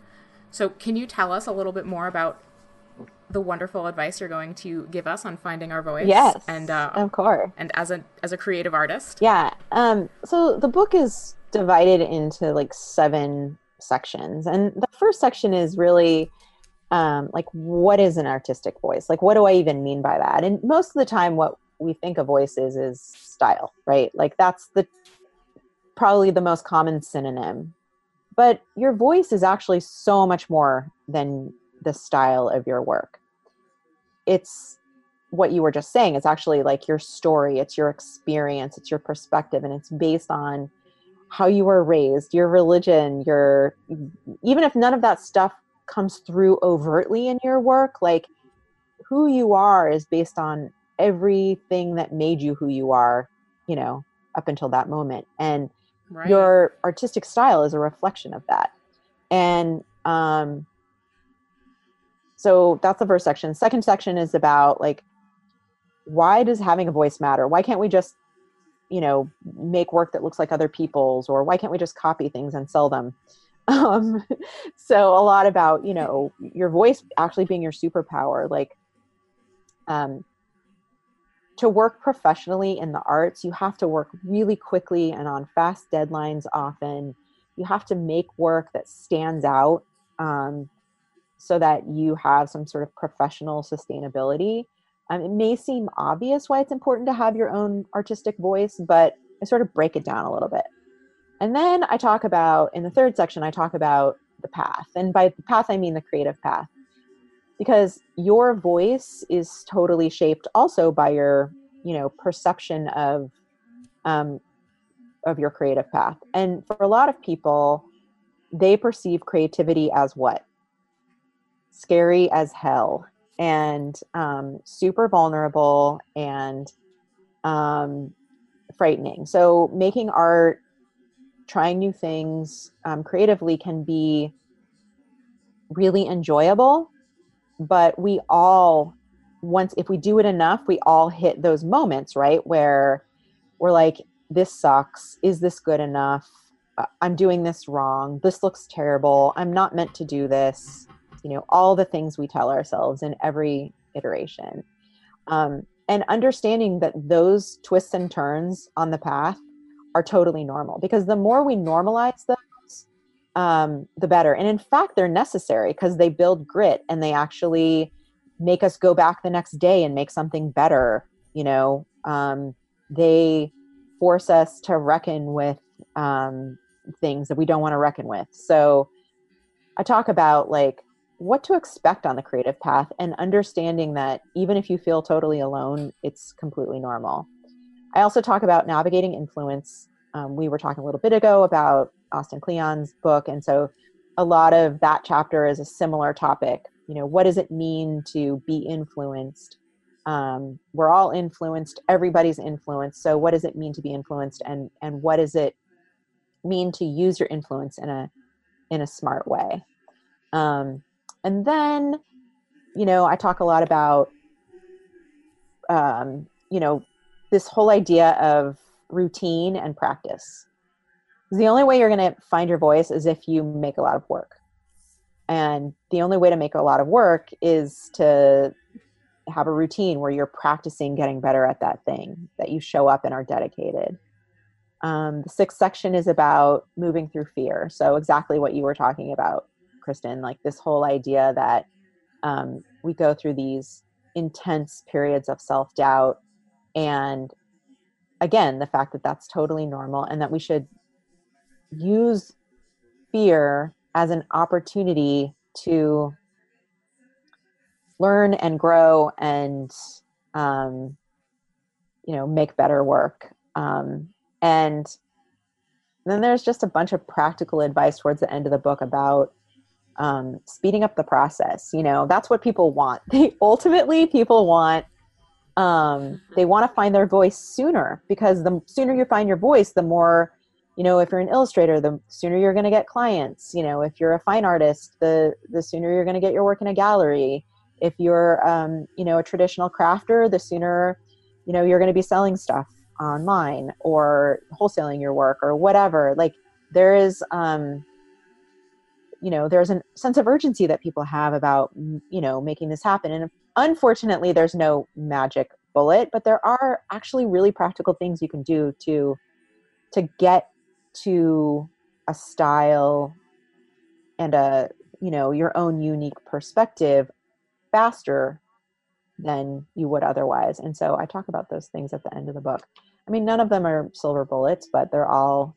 So can you tell us a little bit more about the wonderful advice you're going to give us on finding our voice. Yes, and uh, of course. And as a as a creative artist. Yeah. Um. So the book is divided into like seven sections, and the first section is really. Um, like what is an artistic voice? Like what do i even mean by that? And most of the time what we think of voices is style right? Like that's the probably the most common synonym. But your voice is actually so much more than the style of your work. It's what you were just saying. It's actually like your story. It's your experience. It's your perspective. And it's based on how you were raised, your religion, your even if none of that stuff comes through overtly in your work, like who you are is based on everything that made you who you are, you know, up until that moment. And right. your artistic style is a reflection of that. And um so that's the first section. Second section is about like why does having a voice matter? Why can't we just you know make work that looks like other people's or why can't we just copy things and sell them? Um, so a lot about you know your voice actually being your superpower like um, to work professionally in the arts you have to work really quickly and on fast deadlines often. You have to make work that stands out um, so that you have some sort of professional sustainability um, it may seem obvious why it's important to have your own artistic voice, but I sort of break it down a little bit. And then I talk about, in the third section, I talk about the path. And by the path, I mean the creative path. Because your voice is totally shaped also by your, you know, perception of um, of your creative path. And for a lot of people, they perceive creativity as what? Scary as hell and um, super vulnerable and um, frightening. So, making art, trying new things um, creatively can be really enjoyable, but we all, once, if we do it enough, we all hit those moments, right? Where we're like, this sucks. Is this good enough? Uh, I'm doing this wrong. This looks terrible. I'm not meant to do this you know all the things we tell ourselves in every iteration. Um, and understanding that those twists and turns on the path are totally normal because the more we normalize those um, the better. And in fact they're necessary because they build grit and they actually make us go back the next day and make something better you know? Um, they force us to reckon with um, things that we don't want to reckon with. So i talk about like what to expect on the creative path and understanding that even if you feel totally alone, it's completely normal. I also talk about navigating influence. Um, we were talking a little bit ago about Austin Kleon's book, and so a lot of that chapter is a similar topic. You know, what does it mean to be influenced? Um, we're all influenced. Everybody's influenced. So, what does it mean to be influenced, and and what does it mean to use your influence in a in a smart way? Um, and then, you know, I talk a lot about, um, you know, this whole idea of routine and practice. The only way you're going to find your voice is if you make a lot of work. And the only way to make a lot of work is to have a routine where you're practicing getting better at that thing, that you show up and are dedicated. Um, the sixth section is about moving through fear. So, exactly what you were talking about Kristen, like this whole idea that um, we go through these intense periods of self doubt. And again, the fact that that's totally normal and that we should use fear as an opportunity to learn and grow and um, you know make better work um, and then there's just a bunch of practical advice towards the end of the book about um, speeding up the process. You know, that's what people want. They ultimately people want um, they want to find their voice sooner because the sooner you find your voice, the more you know. If you're an illustrator, the sooner you're going to get clients. You know, if you're a fine artist, the the sooner you're going to get your work in a gallery. If you're um, you know a traditional crafter, the sooner you know you're going to be selling stuff online or wholesaling your work or whatever. Like there is um, you know there's a sense of urgency that people have about you know making this happen. And unfortunately there's no magic bullet but there are actually really practical things you can do to to get to a style and a you know your own unique perspective faster than you would otherwise. And so i talk about those things at the end of the book. I mean none of them are silver bullets but they're all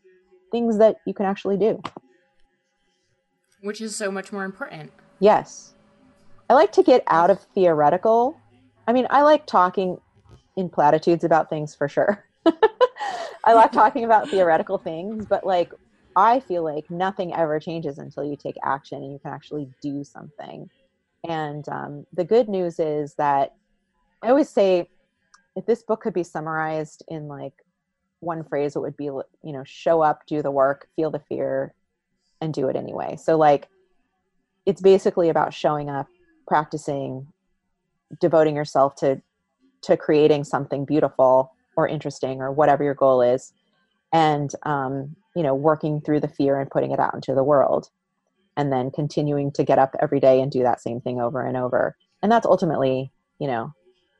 things that you can actually do which is so much more important. Yes. I like to get out of theoretical. I mean, I like talking in platitudes about things for sure. I like talking about theoretical things, but like I feel like nothing ever changes until you take action and you can actually do something. And um, the good news is that I always say if this book could be summarized in like one phrase, it would be, you know, show up, do the work, feel the fear, and do it anyway. So, like, it's basically about showing up, practicing, devoting yourself to to creating something beautiful or interesting or whatever your goal is, and um, you know, working through the fear and putting it out into the world, and then continuing to get up every day and do that same thing over and over. And that's ultimately, you know,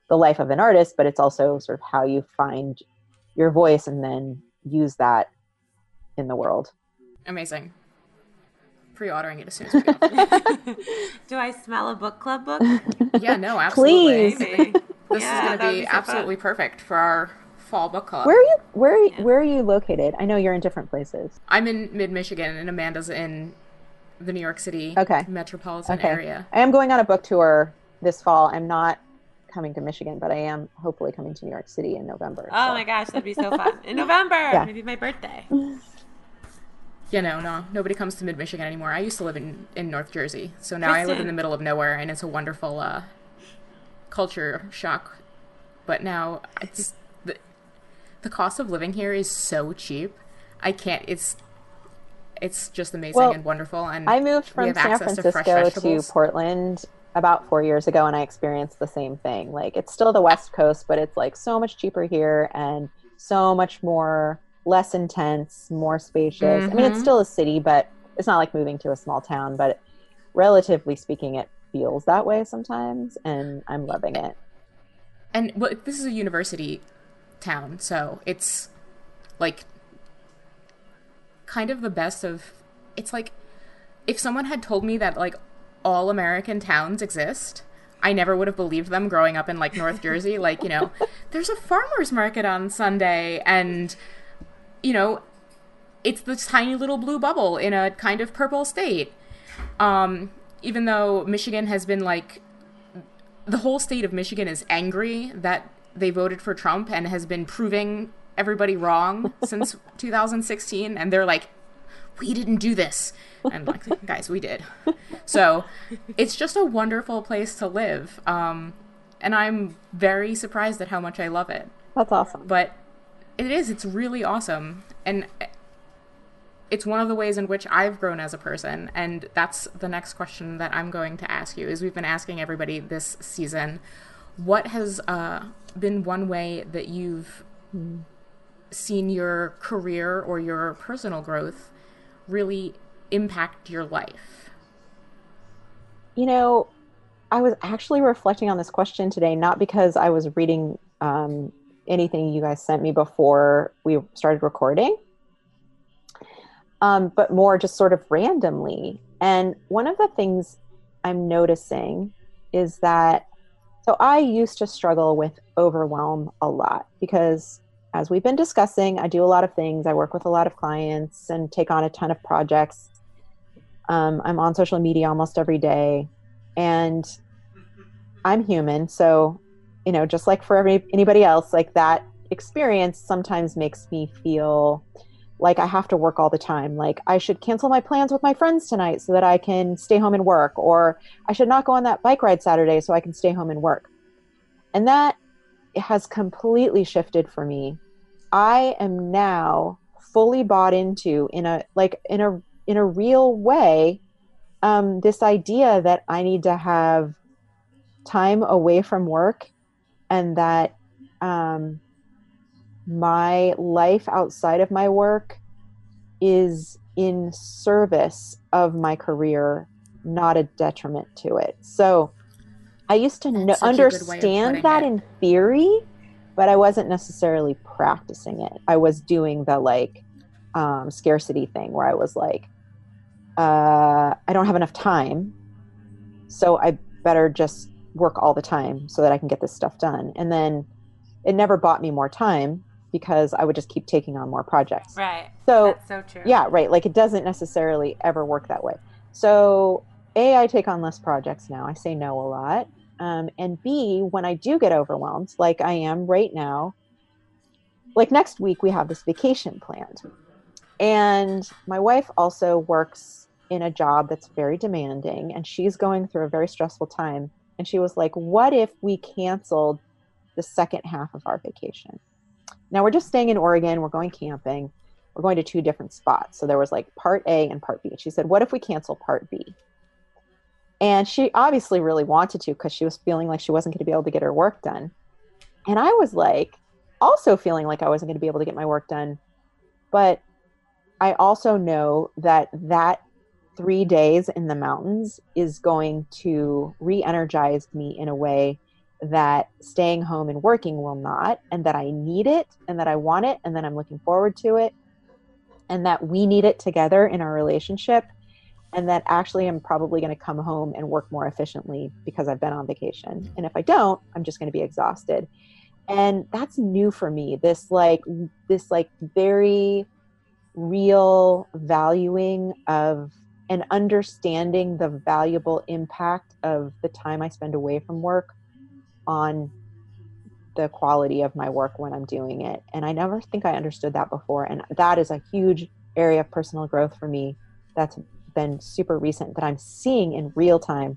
the life of an artist, but it's also sort of how you find your voice and then use that in the world. Amazing. Pre-ordering it as soon as we get Do I smell a book club book? yeah, no, absolutely. Please. This yeah, is going to be, be so absolutely fun. perfect for our fall book club. Where are you? Where are you, yeah. where are you located? I know you're in different places. I'm in mid Michigan, and Amanda's in the New York City okay. metropolitan okay. area. I am going on a book tour this fall. I'm not coming to Michigan, but I am hopefully coming to New York City in November. Oh so. my gosh, that'd be so fun. In November, yeah. maybe my birthday. Yeah, know, no. Nobody comes to mid Michigan anymore. I used to live in, in North Jersey. So now Kristen. I live in the middle of nowhere and it's a wonderful uh, culture shock. But now it's the, the cost of living here is so cheap. I can't it's it's just amazing well, and wonderful and I moved from San Francisco to, to Portland about four years ago and I experienced the same thing. Like it's still the West Coast, but it's like so much cheaper here and so much more less intense, more spacious. Mm-hmm. I mean, it's mm-hmm. still a city, but it's not like moving to a small town, but relatively speaking, it feels that way sometimes, and I'm loving it. And well, this is a university town, so it's like kind of the best of. It's like if someone had told me that like all American towns exist. I never would have believed them growing up in like North Jersey. Like, you know, there's a farmer's market on Sunday and, you know, it's this tiny little blue bubble in a kind of purple state. Um, even though Michigan has been like, the whole state of Michigan is angry that they voted for Trump and has been proving everybody wrong since 2016. And they're like, we didn't do this and like guys we did so it's just a wonderful place to live um, and i'm very surprised at how much i love it that's awesome but it is it's really awesome and it's one of the ways in which i've grown as a person and that's the next question that i'm going to ask you is we've been asking everybody this season what has uh, been one way that you've seen your career or your personal growth really impact your life? You know, I was actually reflecting on this question today, not because I was reading um, anything you guys sent me before we started recording, um, but more just sort of randomly. And one of the things I'm noticing is that, so I used to struggle with overwhelm a lot because as we've been discussing, I do a lot of things. I work with a lot of clients and take on a ton of projects. Um, I'm on social media almost every day, and I'm human. So, you know, just like for every, anybody else, like that experience sometimes makes me feel like I have to work all the time. Like I should cancel my plans with my friends tonight so that I can stay home and work, or I should not go on that bike ride Saturday so I can stay home and work. And that has completely shifted for me. I am now fully bought into in a like in a in a real way um, this idea that I need to have time away from work and that um, my life outside of my work is in service of my career, not a detriment to it. So I used to no- understand that it. in theory, but I wasn't necessarily practicing it. I was doing the like um, scarcity thing where I was like, uh, I don't have enough time, so I better just work all the time so that I can get this stuff done. And then it never bought me more time because I would just keep taking on more projects. Right. So That's so true. Yeah, right. Like it doesn't necessarily ever work that way. So A, I take on less projects now. I say no a lot. Um, and B, when I do get overwhelmed, like I am right now, like next week we have this vacation planned. And my wife also works in a job that's very demanding and she's going through a very stressful time. And she was like, What if we canceled the second half of our vacation? Now we're just staying in Oregon, we're going camping, we're going to two different spots. So there was like part A and part B. She said, What if we cancel part B? And she obviously really wanted to because she was feeling like she wasn't going to be able to get her work done. And I was like, also feeling like I wasn't going to be able to get my work done. But I also know that that three days in the mountains is going to re energize me in a way that staying home and working will not, and that I need it, and that I want it, and that I'm looking forward to it, and that we need it together in our relationship, and that actually I'm probably going to come home and work more efficiently because I've been on vacation. And if I don't, I'm just going to be exhausted. And that's new for me. This like this like very real valuing of and understanding the valuable impact of the time I spend away from work on the quality of my work when I'm doing it. And I never think I understood that before. And that is a huge area of personal growth for me that's been super recent that I'm seeing in real time,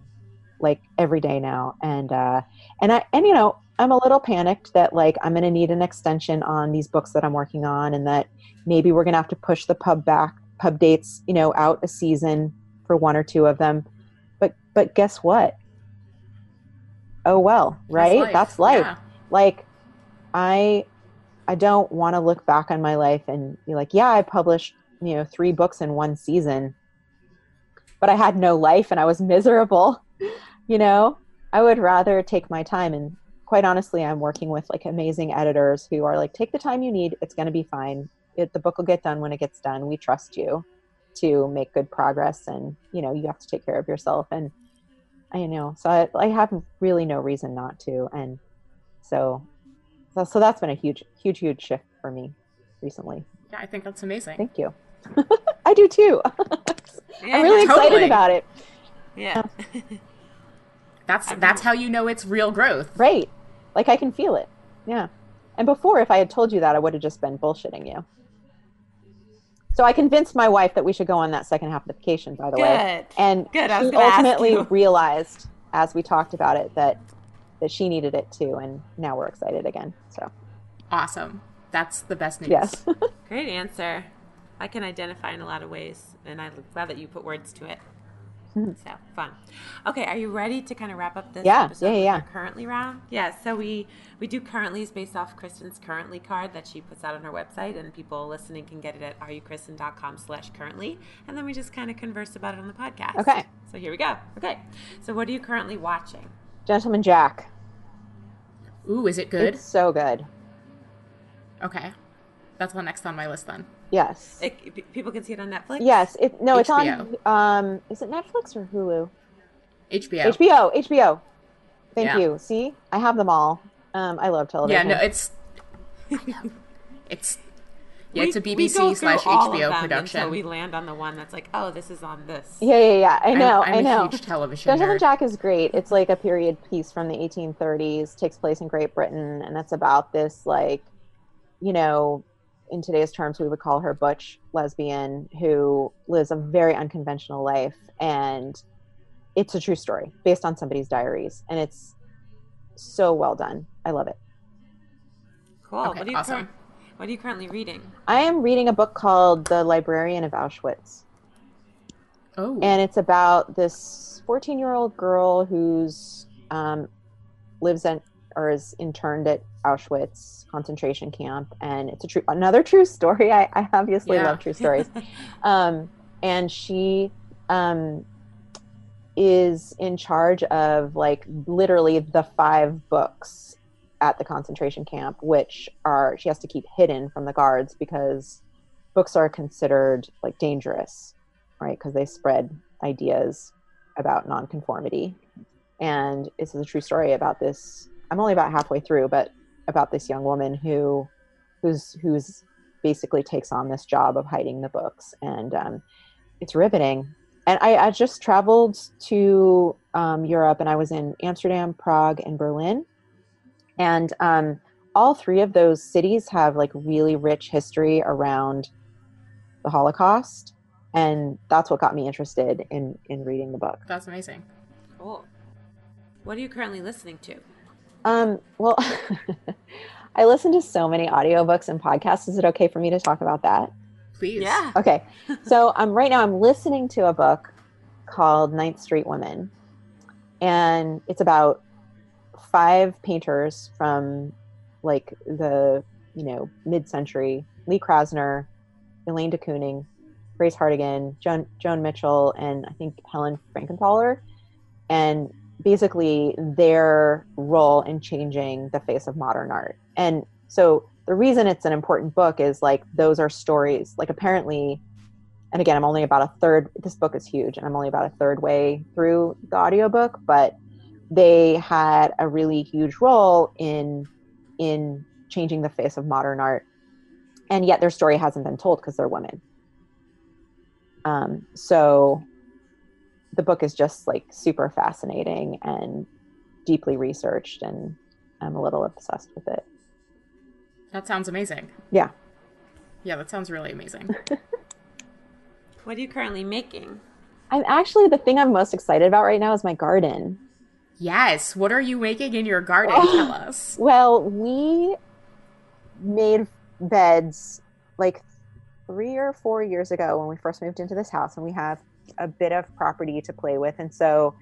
like every day now. And, uh, and I, and you know, I'm a little panicked that like I'm going to need an extension on these books that I'm working on and that maybe we're going to have to push the pub back pub dates, you know, out a season for one or two of them. But but guess what? Oh well, right? That's life. That's life. Yeah. Like I I don't want to look back on my life and be like, yeah, I published, you know, three books in one season. But I had no life and I was miserable. you know, I would rather take my time and quite honestly, I'm working with like amazing editors who are like, take the time you need. It's going to be fine it, the book will get done when it gets done. We trust you to make good progress, and you know you have to take care of yourself. And I know, so I, I have really no reason not to. And so, so, so that's been a huge, huge, huge shift for me recently. Yeah, I think that's amazing. Thank you. I do too. yeah, I'm really totally. excited about it. Yeah. that's that's how you know it's real growth. Right. Like I can feel it. Yeah. And before, if I had told you that, I would have just been bullshitting you. So I convinced my wife that we should go on that second half of the vacation, by the Good. way. And Good. she ultimately realized, as we talked about it, that that she needed it too, and now we're excited again. So awesome! That's the best news. Yes. Great answer. I can identify in a lot of ways, and I'm glad that you put words to it. So fun. Okay, are you ready to kind of wrap up this yeah, episode yeah, yeah. currently round? Yeah, so we we do currently's based off Kristen's currently card that she puts out on her website and people listening can get it at areyoukristen.com slash currently. And then we just kind of converse about it on the podcast. Okay. So here we go. Okay. So what are you currently watching? Gentleman Jack. Ooh, is it good? It's so good. Okay. That's the next on my list then. Yes. It, people can see it on Netflix. Yes. It, no, HBO. it's on. Um, is it Netflix or Hulu? HBO. HBO. HBO. Thank yeah. you. See, I have them all. Um, I love television. Yeah. No, it's. it's. Yeah, it's a BBC slash HBO production. So we land on the one that's like, oh, this is on this. Yeah, yeah, yeah. I know. I'm, I'm I know. huge television. Gentleman Jack is great. It's like a period piece from the 1830s. Takes place in Great Britain, and it's about this like, you know, in today's terms, we would call her butch lesbian who lives a very unconventional life. And it's a true story based on somebody's diaries. And it's so well done. I love it. Cool. Okay, what, are you awesome. cur- what are you currently reading? I am reading a book called The Librarian of Auschwitz. Oh. And it's about this 14 year old girl who's um, lives in or is interned at Auschwitz concentration camp, and it's a true another true story. I, I obviously yeah. love true stories, um, and she um, is in charge of like literally the five books at the concentration camp, which are she has to keep hidden from the guards because books are considered like dangerous, right? Because they spread ideas about nonconformity. And this is a true story about this I'm only about halfway through, but about this young woman who who's who's basically takes on this job of hiding the books, and um, it's riveting. And I, I just traveled to um, Europe, and I was in Amsterdam, Prague, and Berlin, and um, all three of those cities have like really rich history around the Holocaust, and that's what got me interested in in reading the book. That's amazing. Cool. What are you currently listening to? Um, well, I listen to so many audiobooks and podcasts. Is it okay for me to talk about that? Please. Yeah. Okay. So um, right now I'm listening to a book called Ninth Street Women, and it's about five painters from like the you know mid-century: Lee Krasner, Elaine de Kooning, Grace Hartigan, Joan, Joan Mitchell, and I think Helen Frankenthaler. And basically their role in changing the face of modern art. And so the reason it's an important book is like those are stories. Like apparently, and again, I'm only about a third. This book is huge, and I'm only about a third way through the audiobook, but they had a really huge role in in changing the face of modern art and yet their story hasn't been told because they're women um, so the book is just like super fascinating and deeply researched and i'm a little obsessed with it. That sounds amazing. Yeah. Yeah that sounds really amazing. What are you currently making? I'm actually the thing i'm most excited about right now is my garden. Yes. What are you making in your garden? Oh, Tell us. well we made beds like three or four years ago when we first moved into this house and we have a bit of property to play with. And so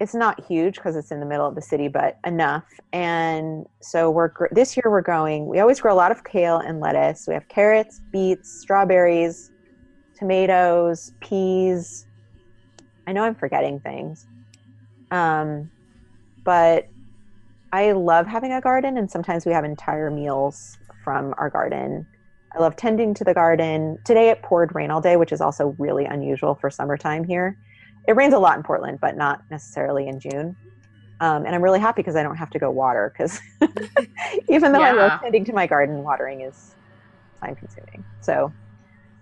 it's not huge because it's in the middle of the city but enough. And so we're this year we're growing we always grow a lot of kale and lettuce. We have carrots beets strawberries tomatoes peas. I know i'm forgetting things. Um, but i love having a garden and sometimes we have entire meals from our garden I love tending to the garden. Today it poured rain all day, which is also really unusual for summertime here. It rains a lot in Portland, but not necessarily in June. Um, and I'm really happy because I don't have to go water because even though yeah. I love tending to my garden, watering is time consuming. So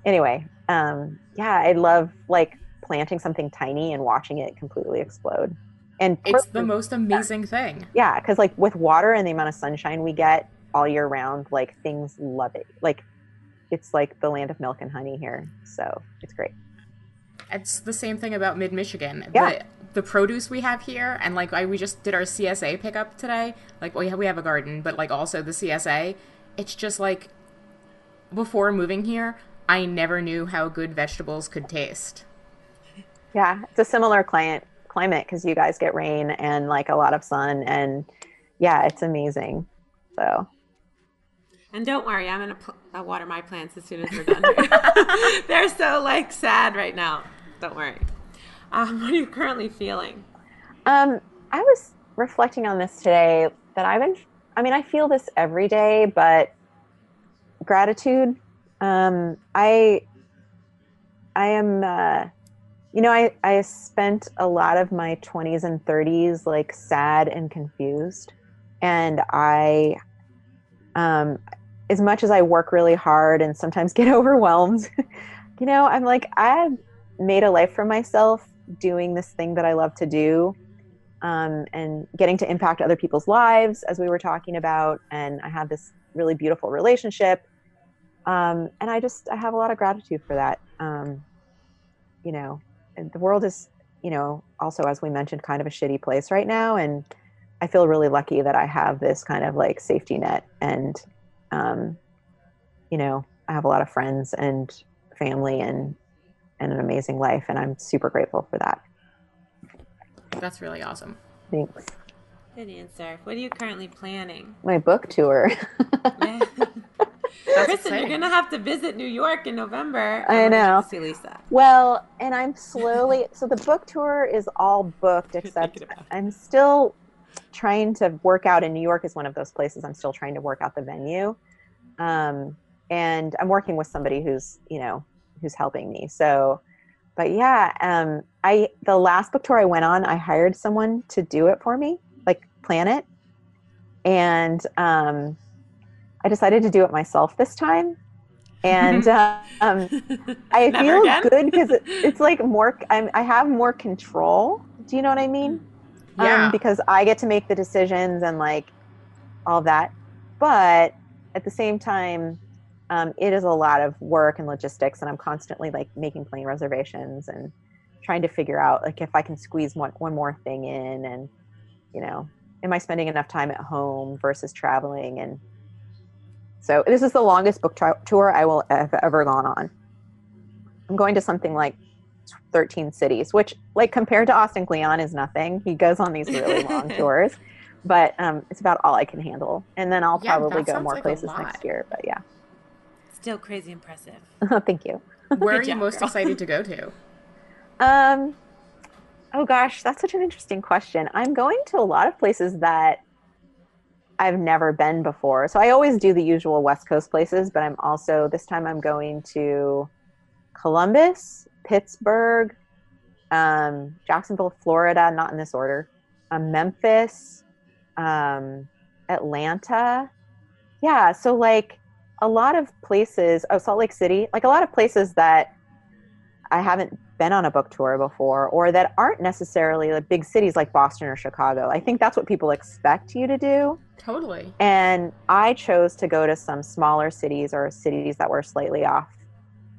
anyway, um, yeah, I love like planting something tiny and watching it completely explode. And it's the most amazing yeah. thing. Yeah, because like with water and the amount of sunshine we get all year round, like things love it. Like it's like the land of milk and honey here. So it's great. It's the same thing about mid Michigan. Yeah. The, the, produce we have here, and like I, we just did our CSA pickup today. Like we have, we have a garden, but like also the CSA. It's just like before moving here, I never knew how good vegetables could taste. Yeah, it's a similar client climate because you guys get rain and like a lot of sun, and yeah, it's amazing. So and don't worry, I'm gonna pl- water my plants as soon as we're done. They're so like sad right now. Don't worry. Um, what are you currently feeling? Um, I was reflecting on this today that I've been. I mean, I feel this every day, but gratitude. Um, I I am. Uh, you know, I I spent a lot of my 20s and 30s like sad and confused, and I um, as much as I work really hard and sometimes get overwhelmed, you know, I'm like, I've made a life for myself doing this thing that I love to do um, and getting to impact other people's lives, as we were talking about. And I have this really beautiful relationship. Um, and I just, I have a lot of gratitude for that. Um, you know, the world is, you know, also, as we mentioned, kind of a shitty place right now. And I feel really lucky that I have this kind of like safety net and um, you know, I have a lot of friends and family and and an amazing life, and I'm super grateful for that. That's really awesome. Thanks. Good answer. What are you currently planning? My book tour. Kristen, you're gonna have to visit New York in November. I know. see Lisa. Well, and I'm slowly. so the book tour is all booked, except I'm still trying to work out in New York is one of those places I'm still trying to work out the venue. Um, and I'm working with somebody who's, you know, who's helping me. So, but yeah, um, I, the last book tour I went on, I hired someone to do it for me, like plan it. And, um, I decided to do it myself this time. And, uh, um, I feel again? good because it, it's like more, I'm, I have more control. Do you know what I mean? Yeah. Um, because I get to make the decisions and like all that. but at the same time, um, it is a lot of work and logistics, and I'm constantly like making plane reservations and trying to figure out like if I can squeeze one, one more thing in, and you know, am I spending enough time at home versus traveling? And so this is the longest book tra- tour I will have ever gone on. I'm going to something like 13 cities, which like compared to Austin Kleon is nothing. He goes on these really long tours, but um, it's about all I can handle. And then I'll yeah, probably go more like places next year. But yeah, still crazy impressive. Thank you. Where are you most girl. excited to go to? Um, oh gosh, that's such an interesting question. I'm going to a lot of places that I've never been before. So I always do the usual West Coast places, but I'm also this time I'm going to Columbus, Pittsburgh, um, Jacksonville, Florida, not in this order, um, Memphis, um, Atlanta. Yeah, so like a lot of places, oh, Salt Lake City, like a lot of places that I haven't been on a book tour before or that aren't necessarily like big cities like Boston or Chicago. I think that's what people expect you to do. Totally. And I chose to go to some smaller cities or cities that were slightly off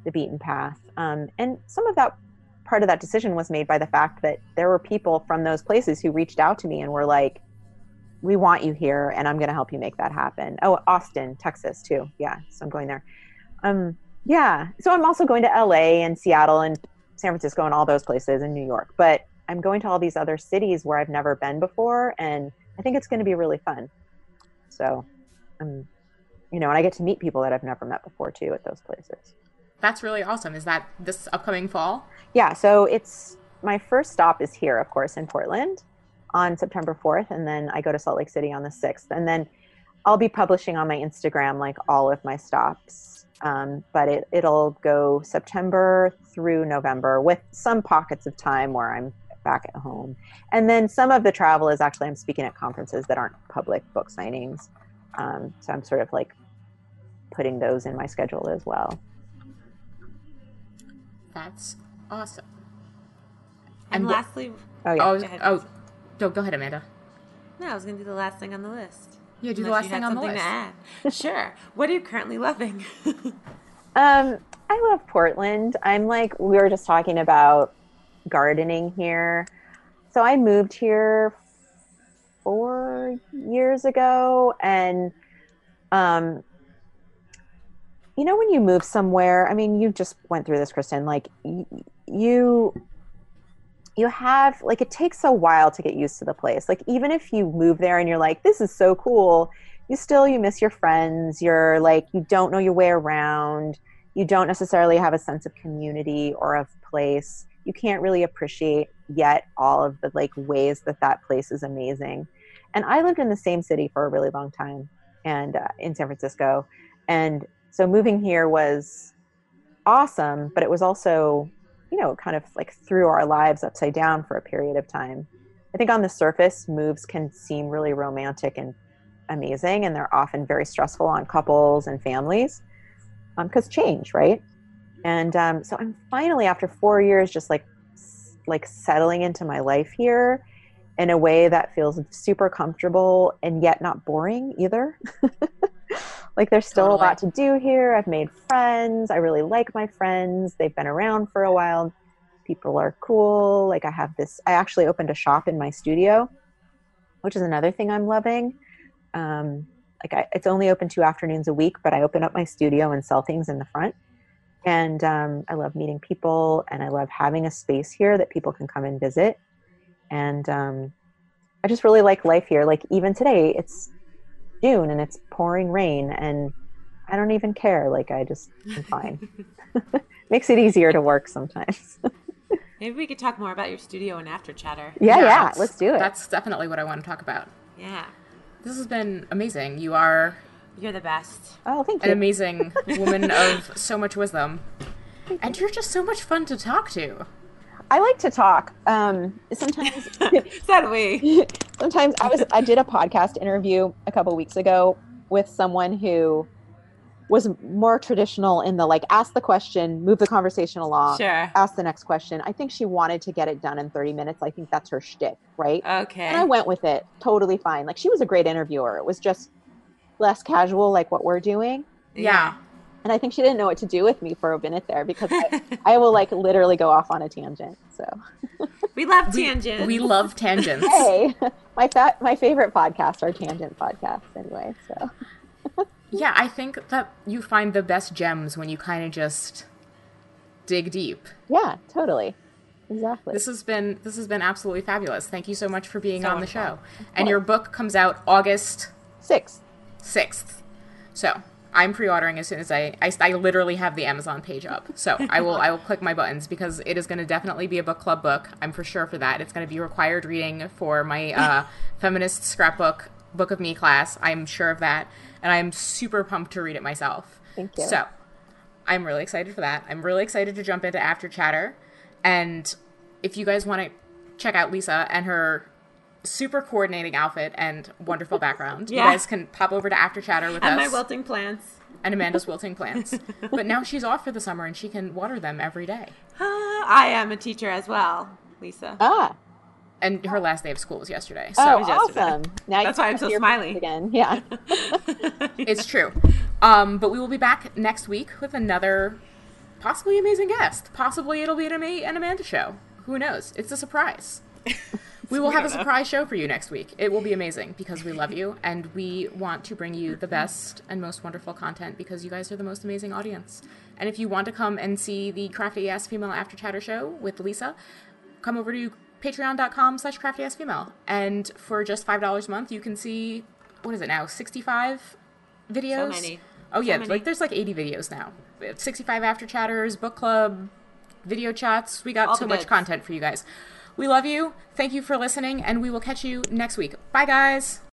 the beaten path. Um, and some of that part of that decision was made by the fact that there were people from those places who reached out to me and were like, we want you here and I'm going to help you make that happen. Oh, Austin, Texas too. Yeah. So I'm going there. Um, yeah. So I'm also going to LA and Seattle and San Francisco and all those places in New York, but I'm going to all these other cities where I've never been before. And I think it's going to be really fun. So, um, you know, and I get to meet people that I've never met before too at those places. That's really awesome. Is that this upcoming fall? Yeah. So it's my first stop is here, of course, in Portland on September 4th. And then I go to Salt Lake City on the 6th. And then I'll be publishing on my Instagram like all of my stops. Um, but it, it'll go September through November with some pockets of time where I'm back at home. And then some of the travel is actually I'm speaking at conferences that aren't public book signings. Um, so I'm sort of like putting those in my schedule as well. That's awesome. And, and lastly, oh, yeah. oh, go oh, go, go ahead, Amanda. No, I was going to do the last thing on the list. Yeah, do Unless the last thing on the list. To add. sure. What are you currently loving? um, I love Portland. I'm like we were just talking about gardening here. So I moved here four years ago, and um, you know when you move somewhere i mean you just went through this kristen like you you have like it takes a while to get used to the place. Like even if you move there and you're like this is so cool you still you miss your friends you're like you don't know your way around you don't necessarily have a sense of community or of place. You can't really appreciate yet all of the like ways that that place is amazing. And i lived in the same city for a really long time and uh, in san francisco and so moving here was awesome, but it was also, you know, kind of like threw our lives upside down for a period of time. I think on the surface, moves can seem really romantic and amazing, and they're often very stressful on couples and families because um, change, right? And um, so I'm finally, after four years, just like like settling into my life here in a way that feels super comfortable and yet not boring either. like there's still totally. a lot to do here. I've made friends. I really like my friends. They've been around for a while. People are cool. Like I have this I actually opened a shop in my studio, which is another thing I'm loving. Um, like I, it's only open two afternoons a week, but I open up my studio and sell things in the front. And um, I love meeting people and I love having a space here that people can come and visit and um, I just really like life here. Like even today, it's June and it's pouring rain, and I don't even care. Like I just I'm fine. Makes it easier to work sometimes. Maybe we could talk more about your studio and after chatter. Yeah, yeah, yeah let's do it. That's definitely what I want to talk about. Yeah. This has been amazing. You are you're the best. Oh, thank you. An amazing woman of so much wisdom. And you're just so much fun to talk to. I like to talk. Um, sometimes, so we. sometimes I was I did a podcast interview a couple weeks ago with someone who was more traditional in the like ask the question, move the conversation along, sure. ask the next question. I think she wanted to get it done in 30 minutes. I think that's her shtick, right? Okay. And I went with it totally fine. Like she was a great interviewer. It was just less casual, like what we're doing. Yeah. And I think she didn't know what to do with me for a minute there because I, I will like literally go off on a tangent. So we love tangents. We, we love tangents. hey, my fat, my favorite podcasts are tangent podcasts anyway. So yeah, I think that you find the best gems when you kind of just dig deep. Yeah, totally. Exactly. This has been this has been absolutely fabulous. Thank you so much for being so on the show. And your book comes out August sixth. Sixth. So I'm pre-ordering as soon as I, I, I literally have the Amazon page up. So I will I will click my buttons because it is going to definitely be a book club book. I'm for sure for that. It's going to be required reading for my uh, feminist scrapbook book of me class. I'm sure of that, and I'm super pumped to read it myself. Thank you. So I'm really excited for that. I'm really excited to jump into After Chatter. And if you guys want to check out Lisa and her super coordinating outfit and wonderful background, yeah. you guys can pop over to After Chatter with and us. And my wilting plants. And Amanda's wilting plants. but now she's off for the summer and she can water them every day. Uh, I am a teacher as well, Lisa. Ah. And her last day of school was yesterday. So. Oh, awesome! Now That's why I'm so smiley again. Yeah, it's true. Um, but we will be back next week with another possibly amazing guest. Possibly it'll be an, an Amanda show. Who knows? It's a surprise. we will have a surprise show for you next week. It will be amazing because we love you and we want to bring you the best and most wonderful content because you guys are the most amazing audience. And if you want to come and see the Crafty Ass Female After Chatter show with Lisa, come over to patreon.com slash crafty ass female. And for just $5 a month, you can see, what is it now, 65 videos? So many. Oh, yeah, so like there's like 80 videos now. 65 after chatters, book club, video chats. We got All so much content for you guys. We love you. Thank you for listening, and we will catch you next week. Bye, guys.